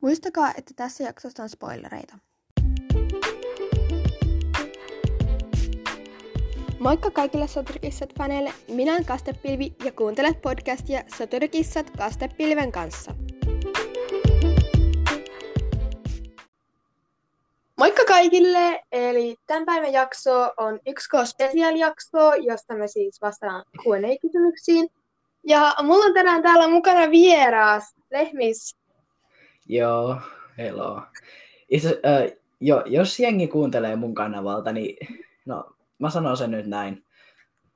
Muistakaa, että tässä jaksossa on spoilereita. Moikka kaikille Soturikissat-faneille! Minä olen Kastepilvi ja kuuntelet podcastia Soturikissat Kastepilven kanssa. Moikka kaikille! Eli tämän päivän jakso on yksi Special-jakso, josta me siis vastaan Q&A-kysymyksiin. Ja mulla on tänään täällä mukana vieras, Lehmis. Joo, hello. Itse, äh, jo, jos jengi kuuntelee mun kanavalta, niin no, mä sanon sen nyt näin.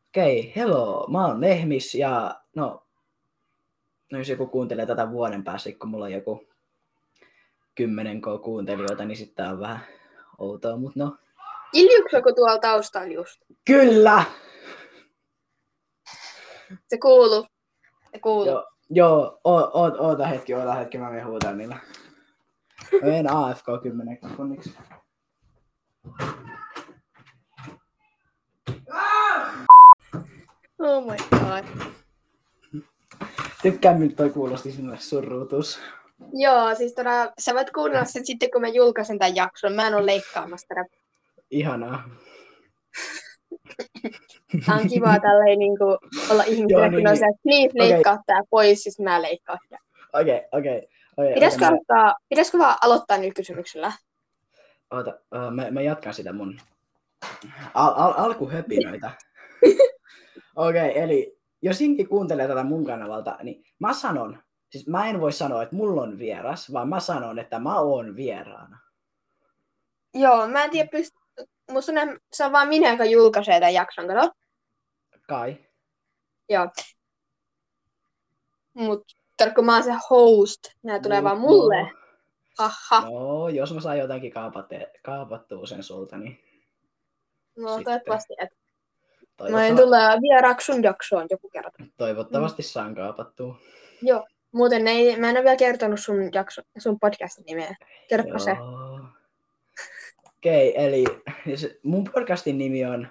Okei, okay, hello, mä oon Lehmis ja no, no jos joku kuuntelee tätä vuoden päässä, kun mulla on joku kymmenen k kuuntelijoita, niin sitten on vähän outoa, mutta no. Iljuksako tuolla taustalla just? Kyllä! Se kuuluu. Se kuuluu. Joo, joo o, o, oota hetki, oota hetki, mä menen huutaan niillä. Mä menen AFK 10 sekunniksi. Oh my god. Tykkään, miltä toi kuulosti sinulle surruutus. Joo, siis todella, sä voit kuunnella sen sitten, kun mä julkaisen tämän jakson. Mä en ole leikkaamassa tätä. Ihanaa. Tämä on kivaa tälleen niin kuin, olla ihmisillä, kun niin, on se, että please leikkaa okay. tämä pois, siis mä leikkaan. Okei, okei. Pitäisikö, aloittaa, pitäisikö vaan aloittaa nyt kysymyksellä? Oota, uh, mä, mä jatkan sitä mun al- al- alkuhöpinöitä. Okei, okay, eli jos Inki kuuntelee tätä mun kanavalta, niin mä sanon, siis mä en voi sanoa, että mulla on vieras, vaan mä sanon, että mä oon vieraana. Joo, mä en tiedä, pyst... Musta ne, se on vaan minä, joka julkaisee tämän jakson, kato. Kai. Joo. Mut tarkko mä oon se host, nää tulee no, vaan mulle. No. Aha. No, jos mä saan jotenkin kaapate, kaapattua sen sulta, niin... No, sitten. toivottavasti, että Mä en tule vieraaksi sun jaksoon joku kerta. Toivottavasti mm. saan kaapattua. Joo. Muuten ei, mä en ole vielä kertonut sun, jakso, sun podcastin nimeä. Kerropa se. Okei, okay, eli mun podcastin nimi on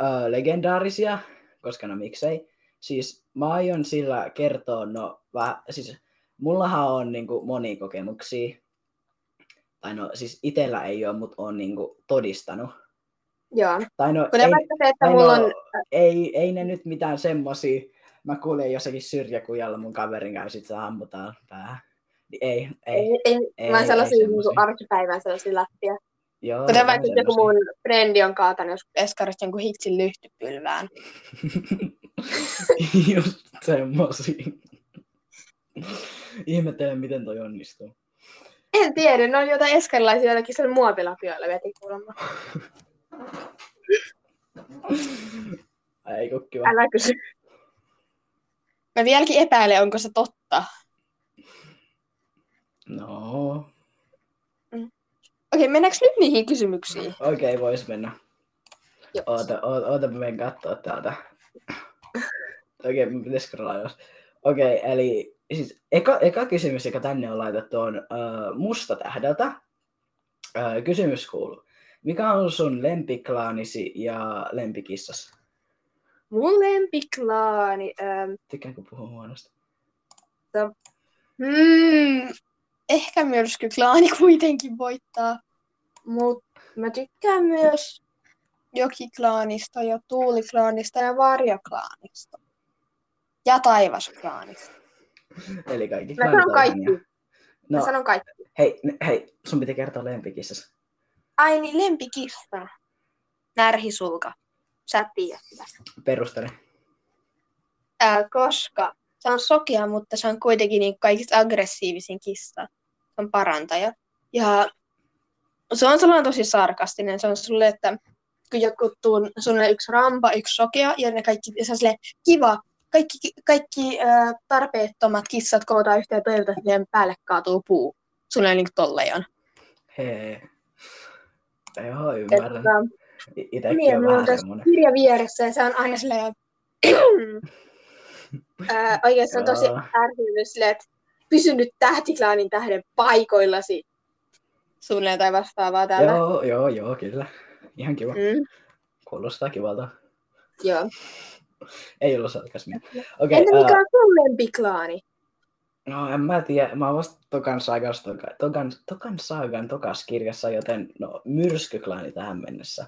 uh, Legendaarisia, koska no miksei. Siis mä aion sillä kertoa, no vähän, siis mullahan on niinku monia kokemuksia. Tai no siis itellä ei ole, mutta on niinku todistanut Joo. Tai no, ei, se, että mulla no, on... ei, ei ne nyt mitään semmosia, mä kuulen jossakin syrjäkujalla mun kaverin kanssa, sit se ammutaan päähän. Ei, ei, ei, ei, ei mä sellaisia niin arkipäivän sellaisia läppiä. Joo, Kuten vaikka joku mun frendi on kaatanut eskarista jonkun hitsin lyhtypylvään. Just semmosia. Ihmettelen, miten toi onnistuu. En tiedä, ne on jotain eskarilaisia jotakin sen muovilapioilla veti kuulemma. Ei kun kiva. Älä kysy. Mä vieläkin epäilen, onko se totta. No. Mm. Okei, mennäänkö nyt niihin kysymyksiin? Okei, okay, vois mennä. Joo. Oota, oota, oota, mä menen katsoa täältä. Okei, okay, jos. Okei, okay, eli siis eka, eka kysymys, joka tänne on laitettu, on uh, musta tähdeltä. Uh, kysymys kuuluu. Mikä on sun lempiklaanisi ja lempikissas? Mun lempiklaani... Ähm, Tykkäänkö puhua huonosti? To, hmm, ehkä klaani kuitenkin voittaa. Mutta mä tykkään myös Jokiklaanista ja Tuuliklaanista ja Varjoklaanista. Ja Taivasklaanista. Eli kaikki Mä sanon kaikki. No, mä sanon kaikki. Hei, hei, sun piti kertoa lempikissas. Ai niin, lempikissa. Närhisulka. Sä et tiedä sitä. Perustele. Ää, koska se on sokea, mutta se on kuitenkin niin kaikista aggressiivisin kissa. Se on parantaja. Ja se on sellainen tosi sarkastinen. Se on sulle, että kun joku tuun sulle yksi rampa, yksi sokea, ja ne kaikki, se on sille kiva, kaikki, kaikki äh, tarpeettomat kissat kootaan yhteen ja toivotaan, että päälle kaatuu puu. Sulle niin tolleen on. Hei. Joo, ymmärrän. Että, niin, on vähän semmoinen. kirja vieressä ja se on aina silleen, ää, on tosi ärsynyt silleen, että pysy nyt tähtiklaanin tähden paikoillasi. Suunnilleen tai vastaavaa täällä. Joo, joo, joo, kyllä. Ihan kiva. Mm. Kuulostaa kivalta. Joo. Ei ollut sarkasmia. Okay, Entä mikä on sun lempiklaani? No en mä tiedä, mä oon vasta Tokan Sagan, Tokan, Tokan Sagan tokas kirjassa, joten no myrskyklaani tähän mennessä.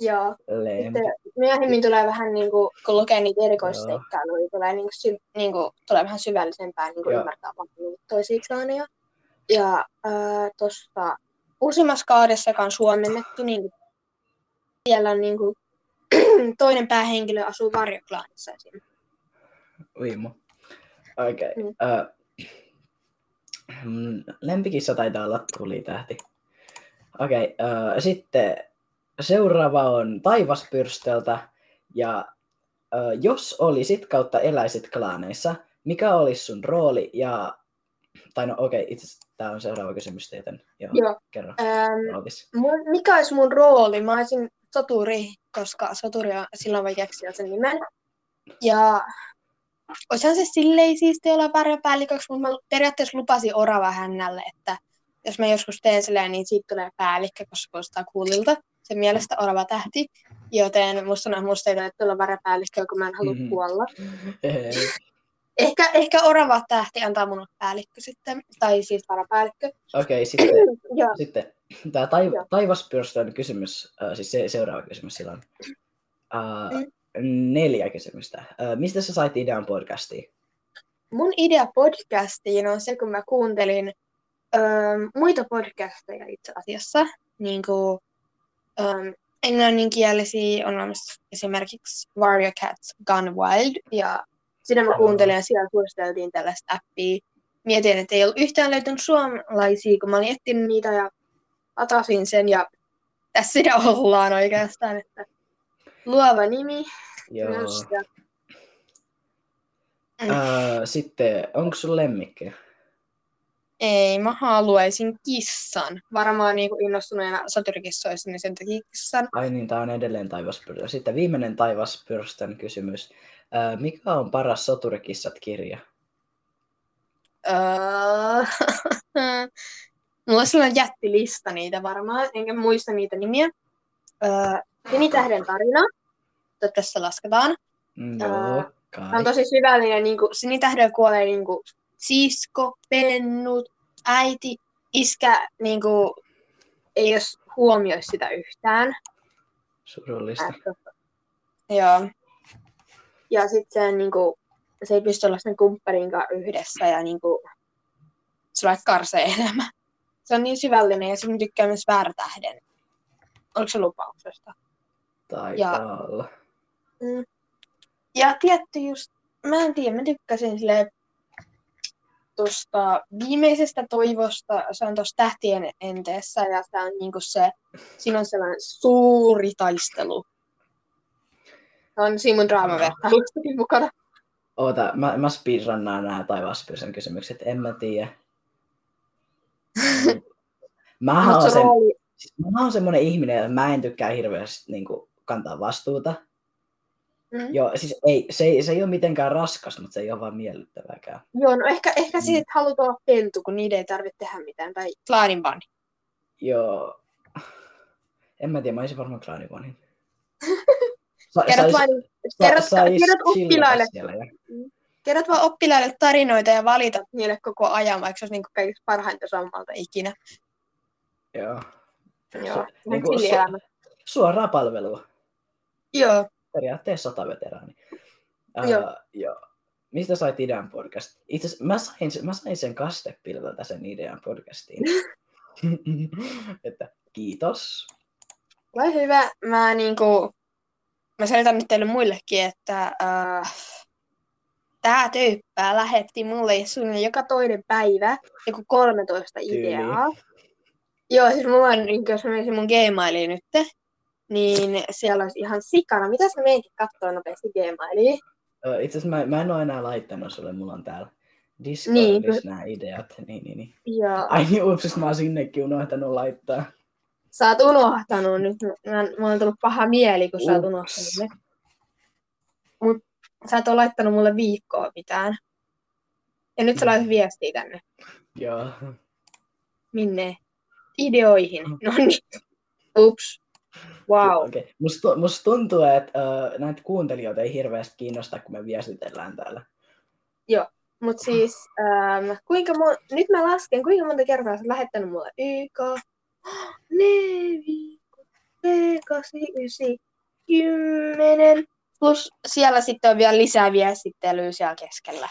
Joo. Lempi. Sitten myöhemmin tulee vähän niin kuin, kun lukee niitä erikoisteikkailuja, niin tulee, niin kuin, sy, niin kuin, tulee vähän syvällisempää niin kuin Joo. ymmärtää klaaneja. Ja äh, tuossa uusimmassa kaudessa, joka on suomennettu, niin siellä on niin kuin, toinen päähenkilö asuu varjoklaanissa esim. Uimo. Okei. Okay. Mm. Uh, lempikissa taitaa olla tulitähti. Okei, okay, uh, sitten seuraava on Taivaspyrstöltä. Ja uh, jos olisit kautta eläisit klaaneissa, mikä olisi sun rooli ja... Tai no okei, okay, itse tämä on seuraava kysymys, joten joo, Joo. kerro. Ähm, mun, mikä olisi mun rooli? Mä olisin soturi, koska soturi on silloin voi keksiä sen nimen. Ja olisihan se silleen siistiä olla varjopäälliköksi, mutta mä periaatteessa lupasin orava hännälle, että jos mä joskus teen silleen, niin siitä tulee päällikkö, koska kuulostaa kuulilta. Sen mielestä orava tähti. Joten musta on musta ei tulla varjopäällikkö, kun mä en halua Mhm. mm-hmm. kuolla. Ehkä, ehkä orava tähti antaa mun päällikkö sitten, tai siis varapäällikkö. Okei, okay, sitten. Sitten tämä taiv- taivaspyrstön kysymys, äh, siis se, seuraava kysymys silloin. Äh, Mm. neljä kysymystä. Äh, mistä sä sait idean podcastiin? Mun idea podcastiin on se, kun mä kuuntelin öö, muita podcasteja itse asiassa, niin kuin öö, englanninkielisiä on olemassa esimerkiksi Wario Cats Gone Wild, ja sitä mä kuuntelin ja siellä suositeltiin tällaista appia. Mietin, että ei ollut yhtään löytynyt suomalaisia, kun mä olin etsinyt niitä ja latasin sen, ja tässä sitä ollaan oikeastaan, että luova nimi Joo. myös, ja Mm. Äh, sitten, onko sun lemmikki? Ei, mä haluaisin kissan. Varmaan niin kuin innostuneena soturikissoissa, niin sen takia kissan. Ai niin, tää on edelleen taivaspyrstön. Sitten viimeinen taivaspyrstön kysymys. Äh, mikä on paras soturikissat kirja? Öö... Mulla on sellainen jättilista niitä varmaan, enkä muista niitä nimiä. Öö... Sinitähden tarina. Toivottavasti se lasketaan. Joo, Se kai. on tosi syvällinen. Niin kuin, Sinitähdellä kuolee niin kuin, sisko, pennut, äiti, iskä. Niin kuin, ei jos huomioi sitä yhtään. Surullista. Että- Joo. Ja sitten se, niinku, se ei pysty olla sen kumppanin kanssa yhdessä ja niinku, se on karsee elämä. Se on niin syvällinen ja se tykkää myös väärätähden. Oliko se lupauksesta? Taitaa olla. Ja tietty just, mä en tiedä, mä tykkäsin sille tuosta viimeisestä toivosta, se on tuossa tähtien enteessä ja se on niinku se, siinä on sellainen suuri taistelu. Se on siinä mun draamavertailustakin mukana. Oota, mä, mä speedrunnaan nämä taivaspyrstön kysymykset, en mä tiedä. Mähän Mut on, se sen, rooli, siis mä oon semmoinen ihminen, että mä en tykkää hirveästi niin kuin, kantaa vastuuta. Mm. Joo, siis ei, se, ei, se ei ole mitenkään raskas, mutta se ei ole vaan miellyttävääkään. Joo, no ehkä, ehkä Mm. siitä haluat olla pentu, kun niiden ei tarvitse tehdä mitään. Tai klaanin bani. Joo. En mä tiedä, mä olisin varmaan klaanivanin. Sa, Kerrot, vain, kerrot, kerrot, oppilaille, ja... kerrot vaan oppilaille tarinoita ja valitat niille koko ajan, vaikka se olisi niin kaikista parhainta sommalta ikinä. Joo. Joo, Su- niinku su- suoraa palvelua. Joo, Periaatteessa sotaveteraani. Joo. Uh, joo. Mistä sait idean podcast? Itse asiassa mä sain, sen- mä sain sen kastepilveltä sen idean podcastiin. että kiitos. ole hyvä. Mä niinku, mä selitän nyt teille muillekin, että äh, tää tyyppää lähetti mulle suunnilleen joka toinen päivä joku 13 ideaa. Joo, siis mulla on, niin jos mä menisin mun Gmailiin nyt, niin siellä olisi ihan sikana. Mitä sä meinit katsoa nopeasti Gmailiin? Itse asiassa mä, mä en ole enää laittanut sulle, mulla on täällä Niin. Discordissa nämä ideat. Niin, niin, niin. Joo. Ai niin, upsis, mä oon sinnekin unohtanut laittaa. Sä oot unohtanut nyt. Mä, mä on tullut paha mieli, kun sä oot Ups. unohtanut ne. Mut sä et ole laittanut mulle viikkoa mitään. Ja nyt sä laitat viestiä tänne. Joo. Minne? Ideoihin. No niin. Ups. Wow. Okay. Musta, musta tuntuu, että uh, näitä kuuntelijoita ei hirveästi kiinnosta, kun me viestitellään täällä. Mutta siis, ähm, kuinka mo- nyt mä lasken, kuinka monta kertaa sä oot lähettänyt mulle YK, Nevi, kasi, ysi, kymmenen. Plus siellä sitten on vielä lisää viestittelyä siellä keskellä.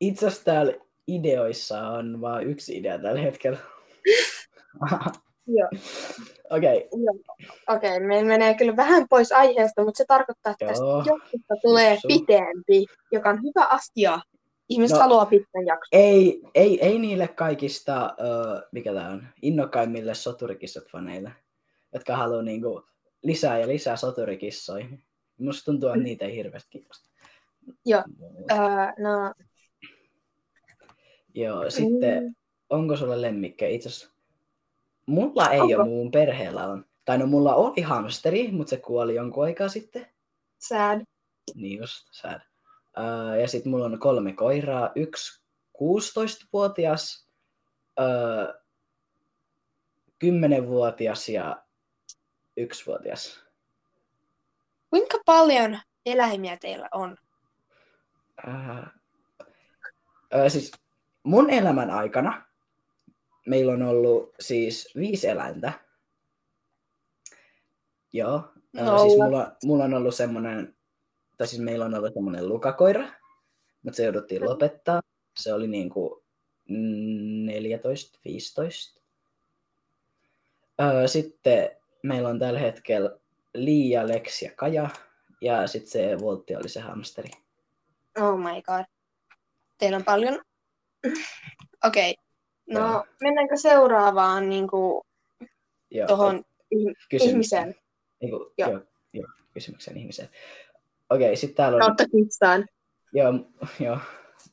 Itse asiassa täällä ideoissa on vain yksi idea tällä hetkellä. Joo. Okei, Joo. Okei, okay, me menee kyllä vähän pois aiheesta, mutta se tarkoittaa, että tästä jaksosta tulee Su- pitempi, joka on hyvä asia. Ihmiset No. haluaa pitkän jakson. ei, ei, ei niille kaikista, uh, mikä tämä on, innokkaimmille soturikissat faneille, jotka haluaa niinku lisää ja lisää soturikissoja. Musta tuntuu, että niitä ei hirveästi kiinnosta. Joo. Öö, no, Joo, sitten mm, onko sulla lemmikkejä? Itse asiassa mulla ei Onko? ole, mun perheellä on. Tai no mulla oli hamsteri, mutta se kuoli jonkun aikaa sitten. sad. Niin just, sad. Uh, ja sitten mulla on kolme koiraa. Yksi 16-vuotias, uh, 10-vuotias ja yksivuotias. Kuinka paljon eläimiä teillä on? Uh, uh, siis mun elämän aikana meillä on ollut siis viisi eläintä. Joo. No, siis mulla, mulla on ollut semmoinen, tai siis meillä on ollut semmoinen lukakoira, mutta se jouduttiin lopettaa. Se oli niinku 14-15. Öö, sitten meillä on tällä hetkellä Liia, Lex ja Kaja. Ja sitten se Voltti oli se hamsteri. Oh my god. Teillä on paljon. Okei. Okay. No, mennäänkö seuraavaan niin kuin, Joo, tohon ihm- kysymykseen. ihmiseen Eiku, Joo. joo. joo, kysymyksen ihmiseen. Okei, sitten täällä on... kautta kissaan? Joo, joo.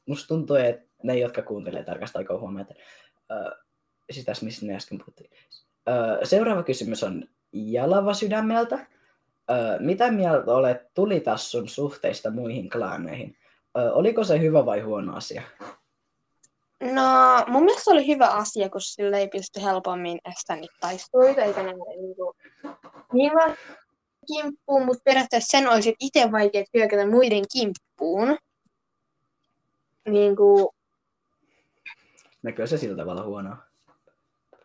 Musta tuntuu, että ne, jotka kuuntelee tarkasti aika huomioon, että uh, sitä, mistä me äsken puhuttiin. Uh, seuraava kysymys on Jalava sydämeltä. Mitä mieltä olet tulitassun suhteista muihin klaaneihin? Oliko se hyvä vai huono asia? No, mun mielestä se oli hyvä asia, kun sillä ei pysty helpommin estämään niitä taisteluita, eikä ne niin, kuin, niin vaan kimppuun, mutta periaatteessa sen olisi itse vaikea hyökätä muiden kimppuun. Niin kuin, Näkyy se sillä tavalla huonoa?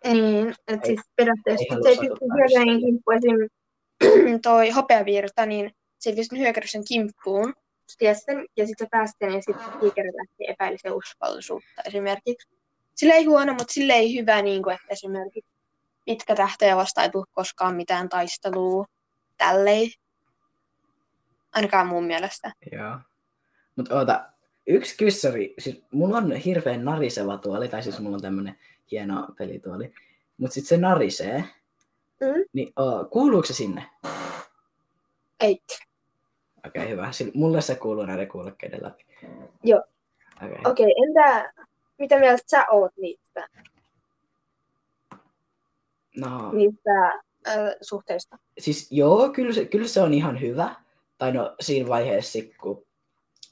niin, että siis periaatteessa ei se ei pysty hyökäämään kimppuun. Esim. toi hopeavirta, niin se ei pysty hyökäämään sen kimppuun. Sen, ja sitten se pääsi sen, ja sitten tiikeri lähti epäili sen uskollisuutta esimerkiksi. Sillä ei huono, mutta sillä ei hyvä, niin kuin, että esimerkiksi pitkä tähtäjä vasta ei tule koskaan mitään taistelua. Tälleen. Ainakaan mun mielestä. Joo. Mutta oota, yksi kyssäri, siis mulla on hirveän nariseva tuoli, tai siis mulla on tämmönen hieno pelituoli, mutta sitten se narisee, Mm. niin uh, kuuluuko se sinne? Ei. Okei, okay, hyvä. Sil- mulle se kuuluu näiden kuulokkeiden läpi. Joo. Okei. Okay. Okay, entä mitä mieltä sä oot niistä, No, niistä äh, suhteista? siis joo, kyllä se, kyllä se on ihan hyvä. Tai no siinä vaiheessa, kun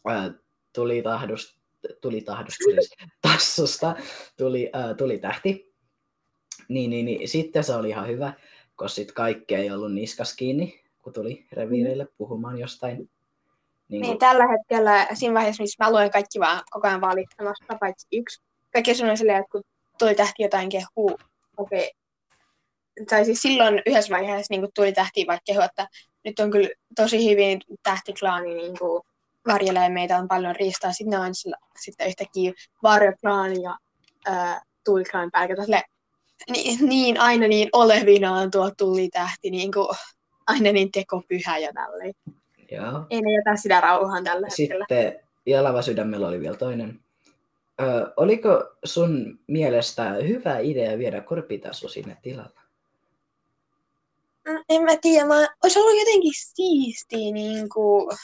ää, tuli tahdus, tuli tahdus, siis tassusta, tuli, ää, tuli tähti, niin, niin, niin sitten se oli ihan hyvä, koska sitten kaikki ei ollut niskas kiinni, kun tuli reviireille puhumaan jostain. Niin, Niin niin tällä hetkellä, siinä vaiheessa, missä mä luen kaikki vaan koko ajan valittamassa, paitsi yksi. Kaikki sanoi silleen, että kun tuli tähti jotain kehuu, okei. Okay. Tai siis silloin yhdessä vaiheessa niin tuli tähti vaikka kehu, että nyt on kyllä tosi hyvin tähtiklaani niin kuin varjelee meitä on paljon riistaa. Sitten ne on sillä, sitten yhtäkkiä varjoklaani ja ää, tuuliklaani päällä. Sille, niin, niin, aina niin olevinaan tuo tuli tähti, niin kuin, aina niin tekopyhä ja tälleen. joo. Ei ne jätä sitä rauhaan tällä hetkellä. Sitten Jalava sydämellä oli vielä toinen. Ö, oliko sun mielestä hyvä idea viedä korpitasu sinne tilalle? Mm, En mä tiedä, mä, olisi ollut jotenkin siistiä niin kuin,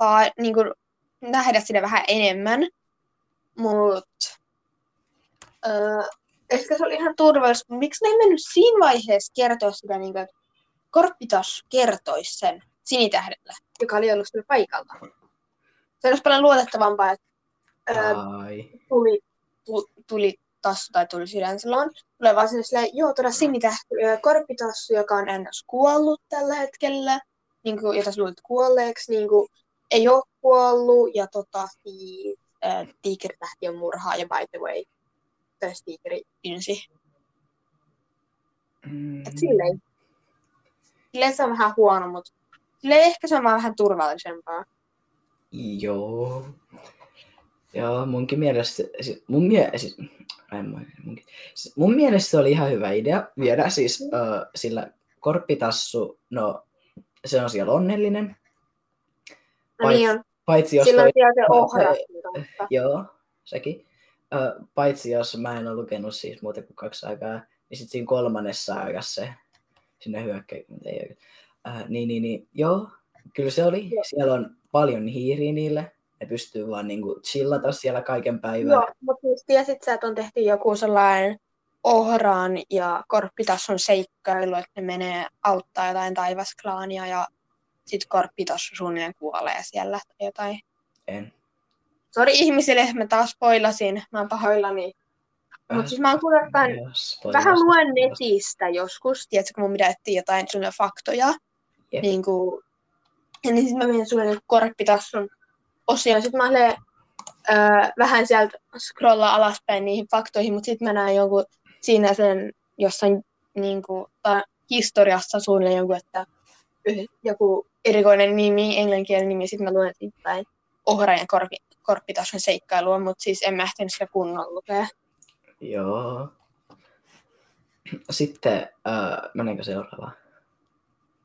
vaan, niin kuin, nähdä sitä vähän enemmän, mutta ehkä se oli ihan turvallista. Miksi ne ei mennyt siinä vaiheessa kertoa sitä, niin kuin, että Korppitas kertoisi sen sinitähdellä, joka oli ollut sillä paikalla. Se olisi paljon luotettavampaa, että Ai. tuli, tu, tuli tassu tai tuli sydän silloin. Tulee vaan sinne silleen, joo, tuoda sinitähti, korpitassu, joka on ennäs kuollut tällä hetkellä, niin kuin, jota sä luulet kuolleeksi, niin kuin, ei ole kuollut, ja tota, siis, äh, tiikeritähti on murhaa ja by the way, tässä tiikeri ynsi. Mm, Et silleen, on vähän huono, mutta silleen ehkä se on vaan vähän turvallisempaa. Joo. Joo, munkin mielestä, siis mun, mie, siis, mä, munkin, siis mun mielestä se oli ihan hyvä idea viedä siis äh, sillä korppitassu, no se on siellä onnellinen. No niin on. paitsi jos Silloin toi- siellä se ohra. Joo, sekin. Ö, paitsi jos mä en ole lukenut siis muuta kuin kaksi aikaa, niin sitten siinä kolmannessa ajassa se sinne hyökkäy, mutta ei oikein. Äh, niin, niin, niin, joo, kyllä se oli. Joo. Siellä on paljon hiiriä niille. Ne pystyy vaan niinku chillata siellä kaiken päivän. Joo, mutta siis tiesit sä, että on tehty joku sellainen ohraan ja korppitassun seikkailu, että ne menee auttaa jotain taivasklaania ja sitten korppitassu suunnilleen kuolee siellä tai jotain. En. Sori ihmisille, mä taas spoilasin, mä oon pahoillani. Mutta siis mä oon kuullut jotain, spoilers. vähän luen netistä joskus, tiedätkö, kun mun etsiä jotain sulle faktoja. Jep. Niin kuin, ja niin sitten mä menin sulle niin korppitassun osioon. Sitten mä olen vähän sieltä scrollaa alaspäin niihin faktoihin, mutta sitten mä näen jonkun siinä sen jossain niin kuin, ta, historiassa suunnilleen jonkun, että joku erikoinen nimi, englanninkielinen nimi, sitten mä luen siitä päin ohra ja korpi, korppitassun seikkailua, mutta siis en mä ehtinyt sitä kunnolla lukea. Joo. Sitten, äh, meneekö seuraavaan?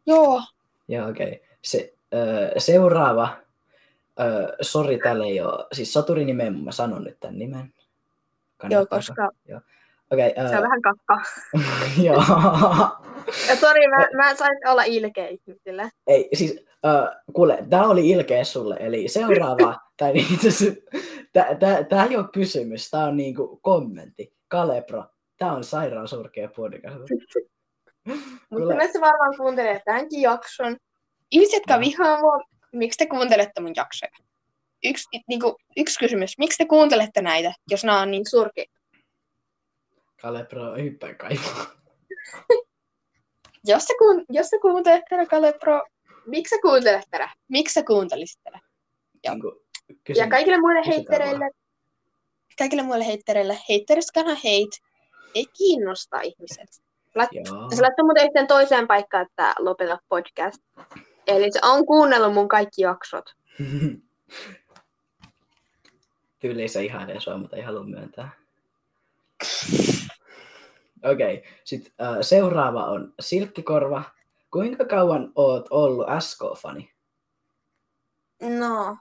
Joo, Joo, okei. Okay. Se, äh, seuraava, äh, sori, täällä ei ole, siis soturinimen, mä sanon nyt tämän nimen. joo, koska Okei, se on äh, vähän kakka. joo. Ja sori, mä, mä sain olla ilkeä ihmisille. Ei, siis, äh, kuule, tää oli ilkeä sulle, eli seuraava, tai itse asiassa, tää ei ole kysymys, tää on niinku kommentti. Kalepro, tää on sairaan surkea podcast. Mutta Kyllä. me se varmaan kuuntelee tämänkin jakson. Ihmiset, jotka Joo. vihaa mua, miksi te kuuntelette mun jaksoja? Yksi, niinku, yksi kysymys, miksi te kuuntelette näitä, jos nämä on niin surkeita? Kalepro, hyppää kaivaa. Jos sä, kuun, jos sä kuuntelet tätä, Kalle Pro, miksi sä kuuntelet tätä? Miksi sä kuuntelisit tätä? Joo. Niinku, Ja kysyn, kaikille muille heittereille, kaikille muille heittereille, haters gonna hate, ei kiinnosta ihmiset. Lait, se laittoi muuten yhteen toiseen paikkaan, että lopeta podcast. Eli se on kuunnellut mun kaikki jaksot. Tyyli se ihailee sua, mutta ei halua myöntää. Okei, okay. sitten äh, seuraava on Silkkikorva. Kuinka kauan oot ollut SK-fani? No,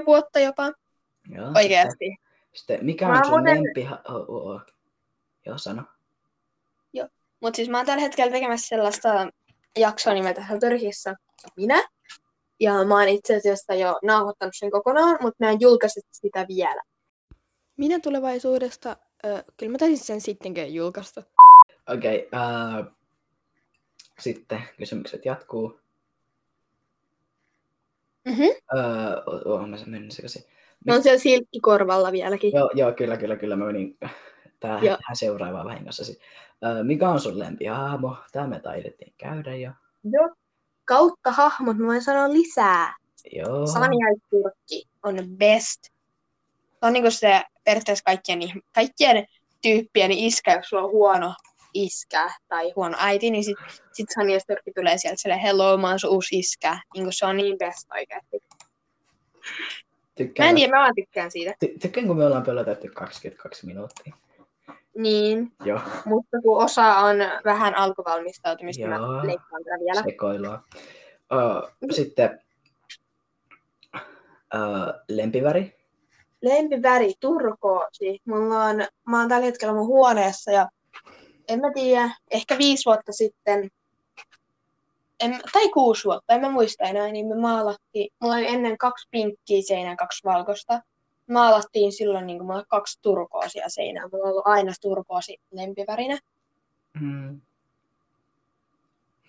3-4 vuotta jopa. Joo, Oikeasti. Sitten, sitten mikä on sun muuten- lempi... Oh, oh, oh. Joo, sano. Mutta siis mä oon tällä hetkellä tekemässä sellaista jaksoa nimeltä Hötörhissä minä. Ja mä oon itse asiassa jo nauhoittanut sen kokonaan, mutta mä en julkaise sitä vielä. Minä tulevaisuudesta, ö, kyllä mä taisin sen sittenkin julkaista. Okei, okay, äh, sitten kysymykset jatkuu. Mhm. Öö, oon mä sen mennyt sekaisin. Ne on siellä silkkikorvalla vieläkin. Joo, joo, kyllä, kyllä, kyllä. Mä menin tähän, Joo. seuraavaan vahingossa. Siis. Öö, mikä on sun lempihahmo? Tämä me taidettiin käydä jo. Joo. Kautta hahmot, mä voin sanoa lisää. Joo. Sanja Turkki on best. Se on niinku se periaatteessa kaikkien, kaikkien tyyppien iskä, jos sulla on huono iskä tai huono äiti, niin sit, sit Sanja Turkki tulee sieltä silleen, hello, mä oon sun uusi iskä. Niinku se on niin best oikeasti. Mä Tykkään, en tiedä, mä vaan tykkään siitä. ty- tykkään, kun me ollaan pelotettu 22 minuuttia. Niin, Joo, mutta kun osa on vähän alkuvalmistautumista, Joo. mä leikkaan tätä vielä. sekoilua. Öö, sitten öö, lempiväri. Lempiväri, turkoosi. Mulla on, mä oon tällä hetkellä mun huoneessa ja en mä tiedä, ehkä viisi vuotta sitten, en, tai kuusi vuotta, en mä muista enää, niin me maalattiin, mulla oli ennen kaksi pinkkiä seinää, kaksi valkoista. Maalattiin silloin niin mulla oli kaksi turkoosia seinää. Mulla on ollut aina turkoosi lempivärinä. Mm.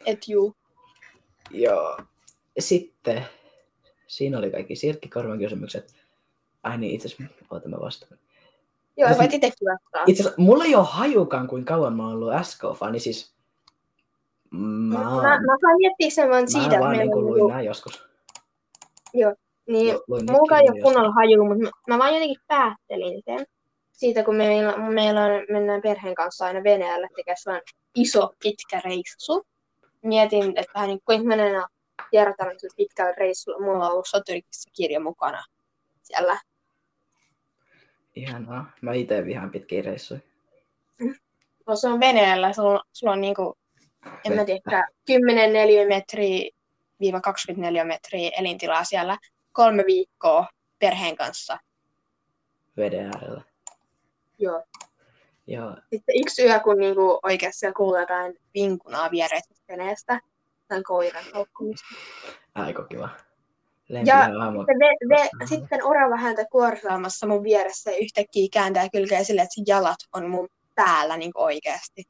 Et juu. Joo. Sitten, siinä oli kaikki Sirkkikorvan kysymykset. Ai niin, itse asiassa, oota mä vastaan. Joo, voit itsekin vastaa. Itse asiassa, mulla ei ole hajukaan, kuinka kauan mä oon ollut SK-fani, siis mä, Mä, mä, mä saan miettiä sen vaan siitä, mä että vaan meillä niin luin niinku- nää joskus. Niin, Lu- luin mulla ei ole kunnolla haju, mutta mä, mä vaan jotenkin päättelin sen. Siitä, kun meillä, meillä on, mennään perheen kanssa aina Venäjälle tekemään sellainen iso, pitkä reissu. Mietin, että vähän niin kuin menee kierrätään pitkällä reissulla. Mulla on ollut soturikissa kirja mukana siellä. Ihanaa. Mä itse vihaan pitkiä reissuja. No, se on Venäjällä, sulla, sulla on niinku, en mä tiedä, 10 neliömetriä viiva 24 metriä elintilaa siellä kolme viikkoa perheen kanssa. Veden äärellä. Joo. Joo, Sitten yksi yö, kun niinku oikeasti siellä kuulee jotain vinkunaa viereistä veneestä, tai koiran haukkumista. aika kiva. Ja. Sitten, ve, ve, sitten orava häntä kuorsaamassa mun vieressä ja yhtäkkiä kääntää kylkeä silleen, että jalat on mun päällä niin oikeasti.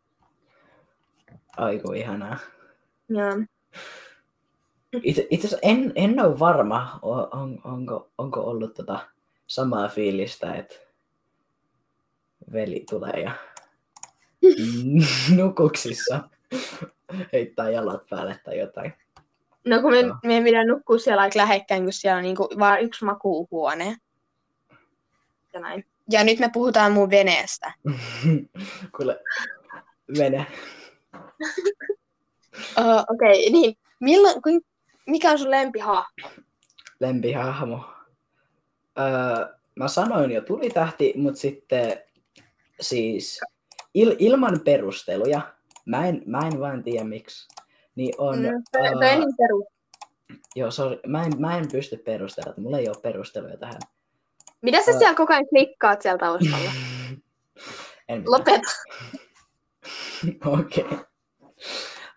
Aiku ihanaa. Ja, Itse, itse asiassa en, en ole varma, on, onko, onko ollut tota samaa fiilistä, että veli tulee ja nukuksissa heittää jalat päälle tai jotain. No kun me, me ei pidä nukkua siellä aika lähekkäin, kun siellä on niinku vaan yksi makuuhuone. Ja näin. Ja nyt me puhutaan mun veneestä. Kuule, vene. Uh, Okei, okay, niin milloin, kuin, mikä on sun lempihahmo? Lempihahmo. Öö, mä sanoin jo tulitähti, mutta sitten siis il, ilman perusteluja, mä en, mä en vaan tiedä miksi, niin on... Mm, toi on niin perus. joo, sorry, mä, en, mä en pysty perustelemaan, mulla ei ole perusteluja tähän. Mitä sä Ää. siellä koko ajan klikkaat siellä taustalla? en. Lopeta. Okei.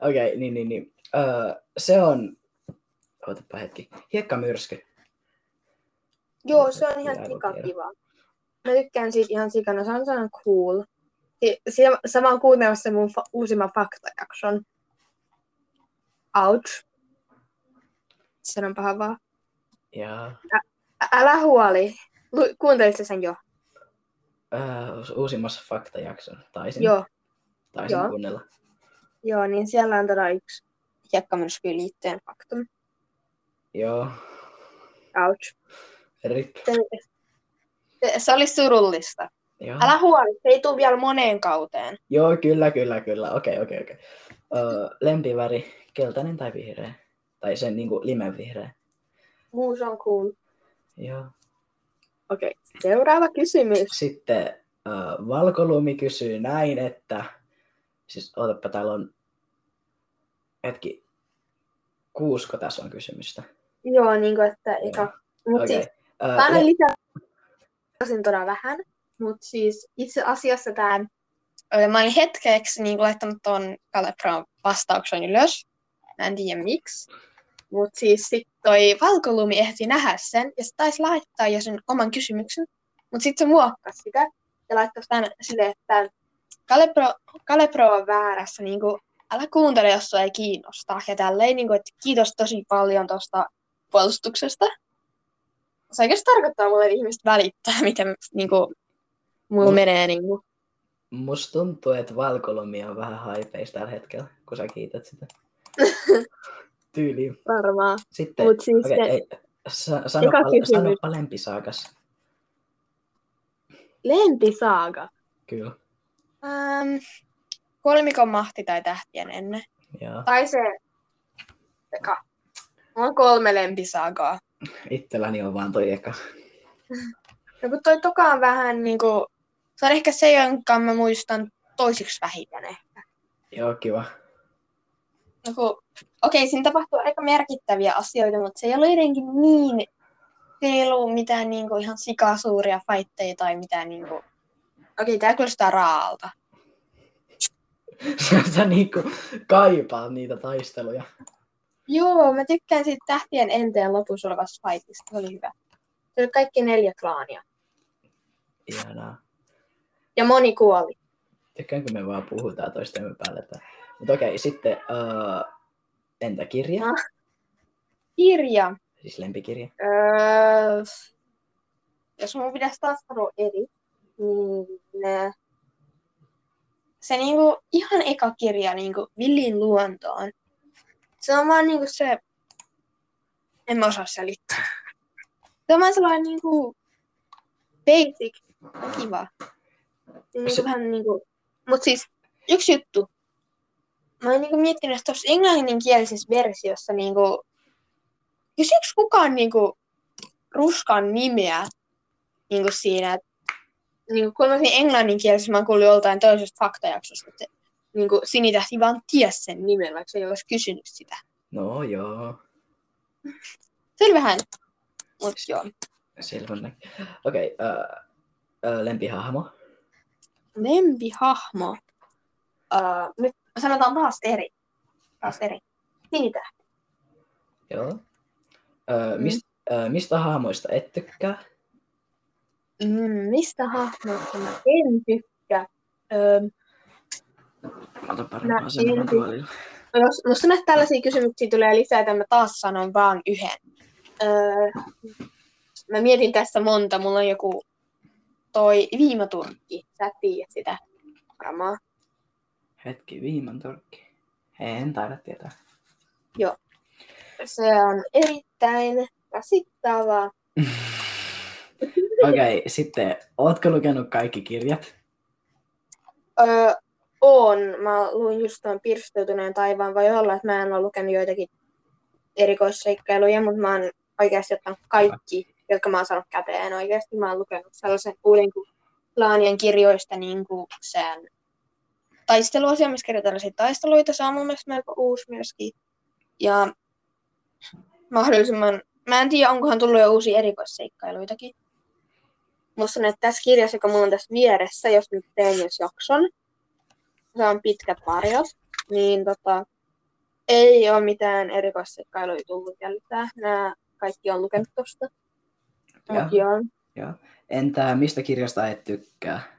Okei, okay, niin, niin, niin. Öö, se on... Ootapa hetki. Hiekkamyrsky. Joo, se on ihan kiva. Mä tykkään siitä ihan sikana, se on sellainen cool. Si- oon kuunnellut sen mun fa- uusimman faktajakson. Ouch. Sanon paha vaan. Ja Ä- älä huoli. Lu- Kuuntelitko sen jo? öö, uusimmassa faktajakson. Taisin, Joo. taisin joo. kuunnella. Joo, niin siellä on todella yksi hiekkamyrskyyn liittyen faktum. Joo. Ouch. Rip. Se, se, se oli surullista. Joo. Älä huoli, se ei tule vielä moneen kauteen. Joo, kyllä, kyllä, kyllä. Okei, okei, okei. Öö, lempiväri, keltainen tai vihreä? Tai sen niinku limenvihreä. Muu se on cool. Joo. Okei, okay. seuraava kysymys. Sitten äh, Valkolumi kysyy näin, että... Siis ootapa, täällä on... Hetki. Kuusko tässä on kysymystä? Joo, niin kuin, että eka. Mutta Okei. siis, Äh, Mä aina le- lisää todella vähän, mutta siis itse asiassa tämä, mä olin hetkeksi niin laittanut tuon Kalepron vastauksen ylös. Mä en tiedä miksi. Mutta siis sit toi Valkolumi ehti nähdä sen ja se taisi laittaa jo sen oman kysymyksen. Mutta sitten se muokkasi sitä ja laittoi tämän silleen, että Kalepro, Kalepro on väärässä, niin kuin, älä kuuntele, jos sua ei kiinnosta. Ja tälleen, niin kuin, että kiitos tosi paljon tuosta puolustuksesta se oikeasti tarkoittaa mulle, että ihmiset välittää, miten niin kuin, mulla Mut- menee. Niin kuin. Musta tuntuu, että Valkolumi on vähän haipeis tällä hetkellä, kun sä kiität sitä. Tyyliin. Varmaan. Sitten, Mut siis okei, se- ei, sa, sanoppa, kysymys. sanoppa lempisaakas. Lempisaaga. Kyllä. Ähm, kolmikon mahti tai tähtien ennen. Joo. Tai se... Eka. Mulla on kolme lempisaagaa. Itselläni on vaan toi eka. No kun toi toka on vähän niinku... Se on ehkä se, jonka mä muistan toisiksi vähiten ehkä. Joo, kiva. No kun, okei, siinä tapahtuu aika merkittäviä asioita, mutta se ei ollut jotenkin niin... Se ei ollut mitään niinku ihan sikasuuria fightteja tai mitään niinku... Okei, tää kuulostaa raalta. Sä, sä niinku kaipaat niitä taisteluja. Joo, mä tykkään siitä tähtien enteen lopussa olevasta fightista. Se oli hyvä. Se oli kaikki neljä klaania. Ihanaa. Ja moni kuoli. Tykkään, kun me vaan puhutaan toistemme päälle. Mutta okei, sitten uh, entä kirja? Ah. Kirja. Siis lempikirja. Öö, jos mun pitäisi taas sanoa eri, niin äh, se niinku ihan eka kirja niinku Villin luontoon. Se on vaan niinku se, en mä osaa selittää. Tämä on sellainen niinku basic, kiva. Niinku Se- vähän niinku, mut siis yksi juttu. Mä oon niinku miettinyt, että tuossa englanninkielisessä versiossa niinku, kysyykö kukaan niinku ruskan nimeä niinku siinä, että niinku, kun mä englanninkielisessä mä kuullut joltain toisesta faktajaksosta, että niinku Sinitähti vaan ties sen nimen, vaikka se ei olisi kysynyt sitä. No joo, Se oli vähän, mut joo. selvä. Okei, okay, uh, lempihahmo. Lempihahmo. Uh, nyt sanotaan taas eri. Taas eri. Sinitähti. Joo. Uh, mist, uh, mistä hahmoista et tykkää? Mm, mistä hahmoista mä en tykkää? Otan Mä parempaa en asemaa ty- tuolilla. jos musta näitä tällaisia kysymyksiä tulee lisää, että mä taas sanon vaan yhden. Öö, mä mietin tässä monta. Mulla on joku toi viimaturkki. Sä et tiedä sitä varmaan. Hetki, viiman torkki. En taida tietää. Se on erittäin rasittavaa. Okei, okay, sitten, ootko lukenut kaikki kirjat? Öö, on. Mä luin just tuon pirstoutuneen taivaan. Voi olla, että mä en ole lukenut joitakin erikoisseikkailuja, mutta mä oon oikeasti ottanut kaikki, jotka mä oon saanut käteen. Oikeasti mä oon lukenut sellaisen uuden kuin Laanien kirjoista niin kuin sen taisteluosia, missä tällaisia taisteluita. Se on mun mielestä melko uusi myöskin. Ja mahdollisimman, mä en tiedä, onkohan tullut jo uusia erikoisseikkailuitakin. Musta on, että tässä kirjassa, joka mulla on tässä vieressä, jos nyt teen jos jakson, se on pitkät varjot, niin tota, ei ole mitään erikoisseikkailuja tullut lisää. Nämä kaikki on lukenut tosta. Joo. Entä mistä kirjasta et tykkää?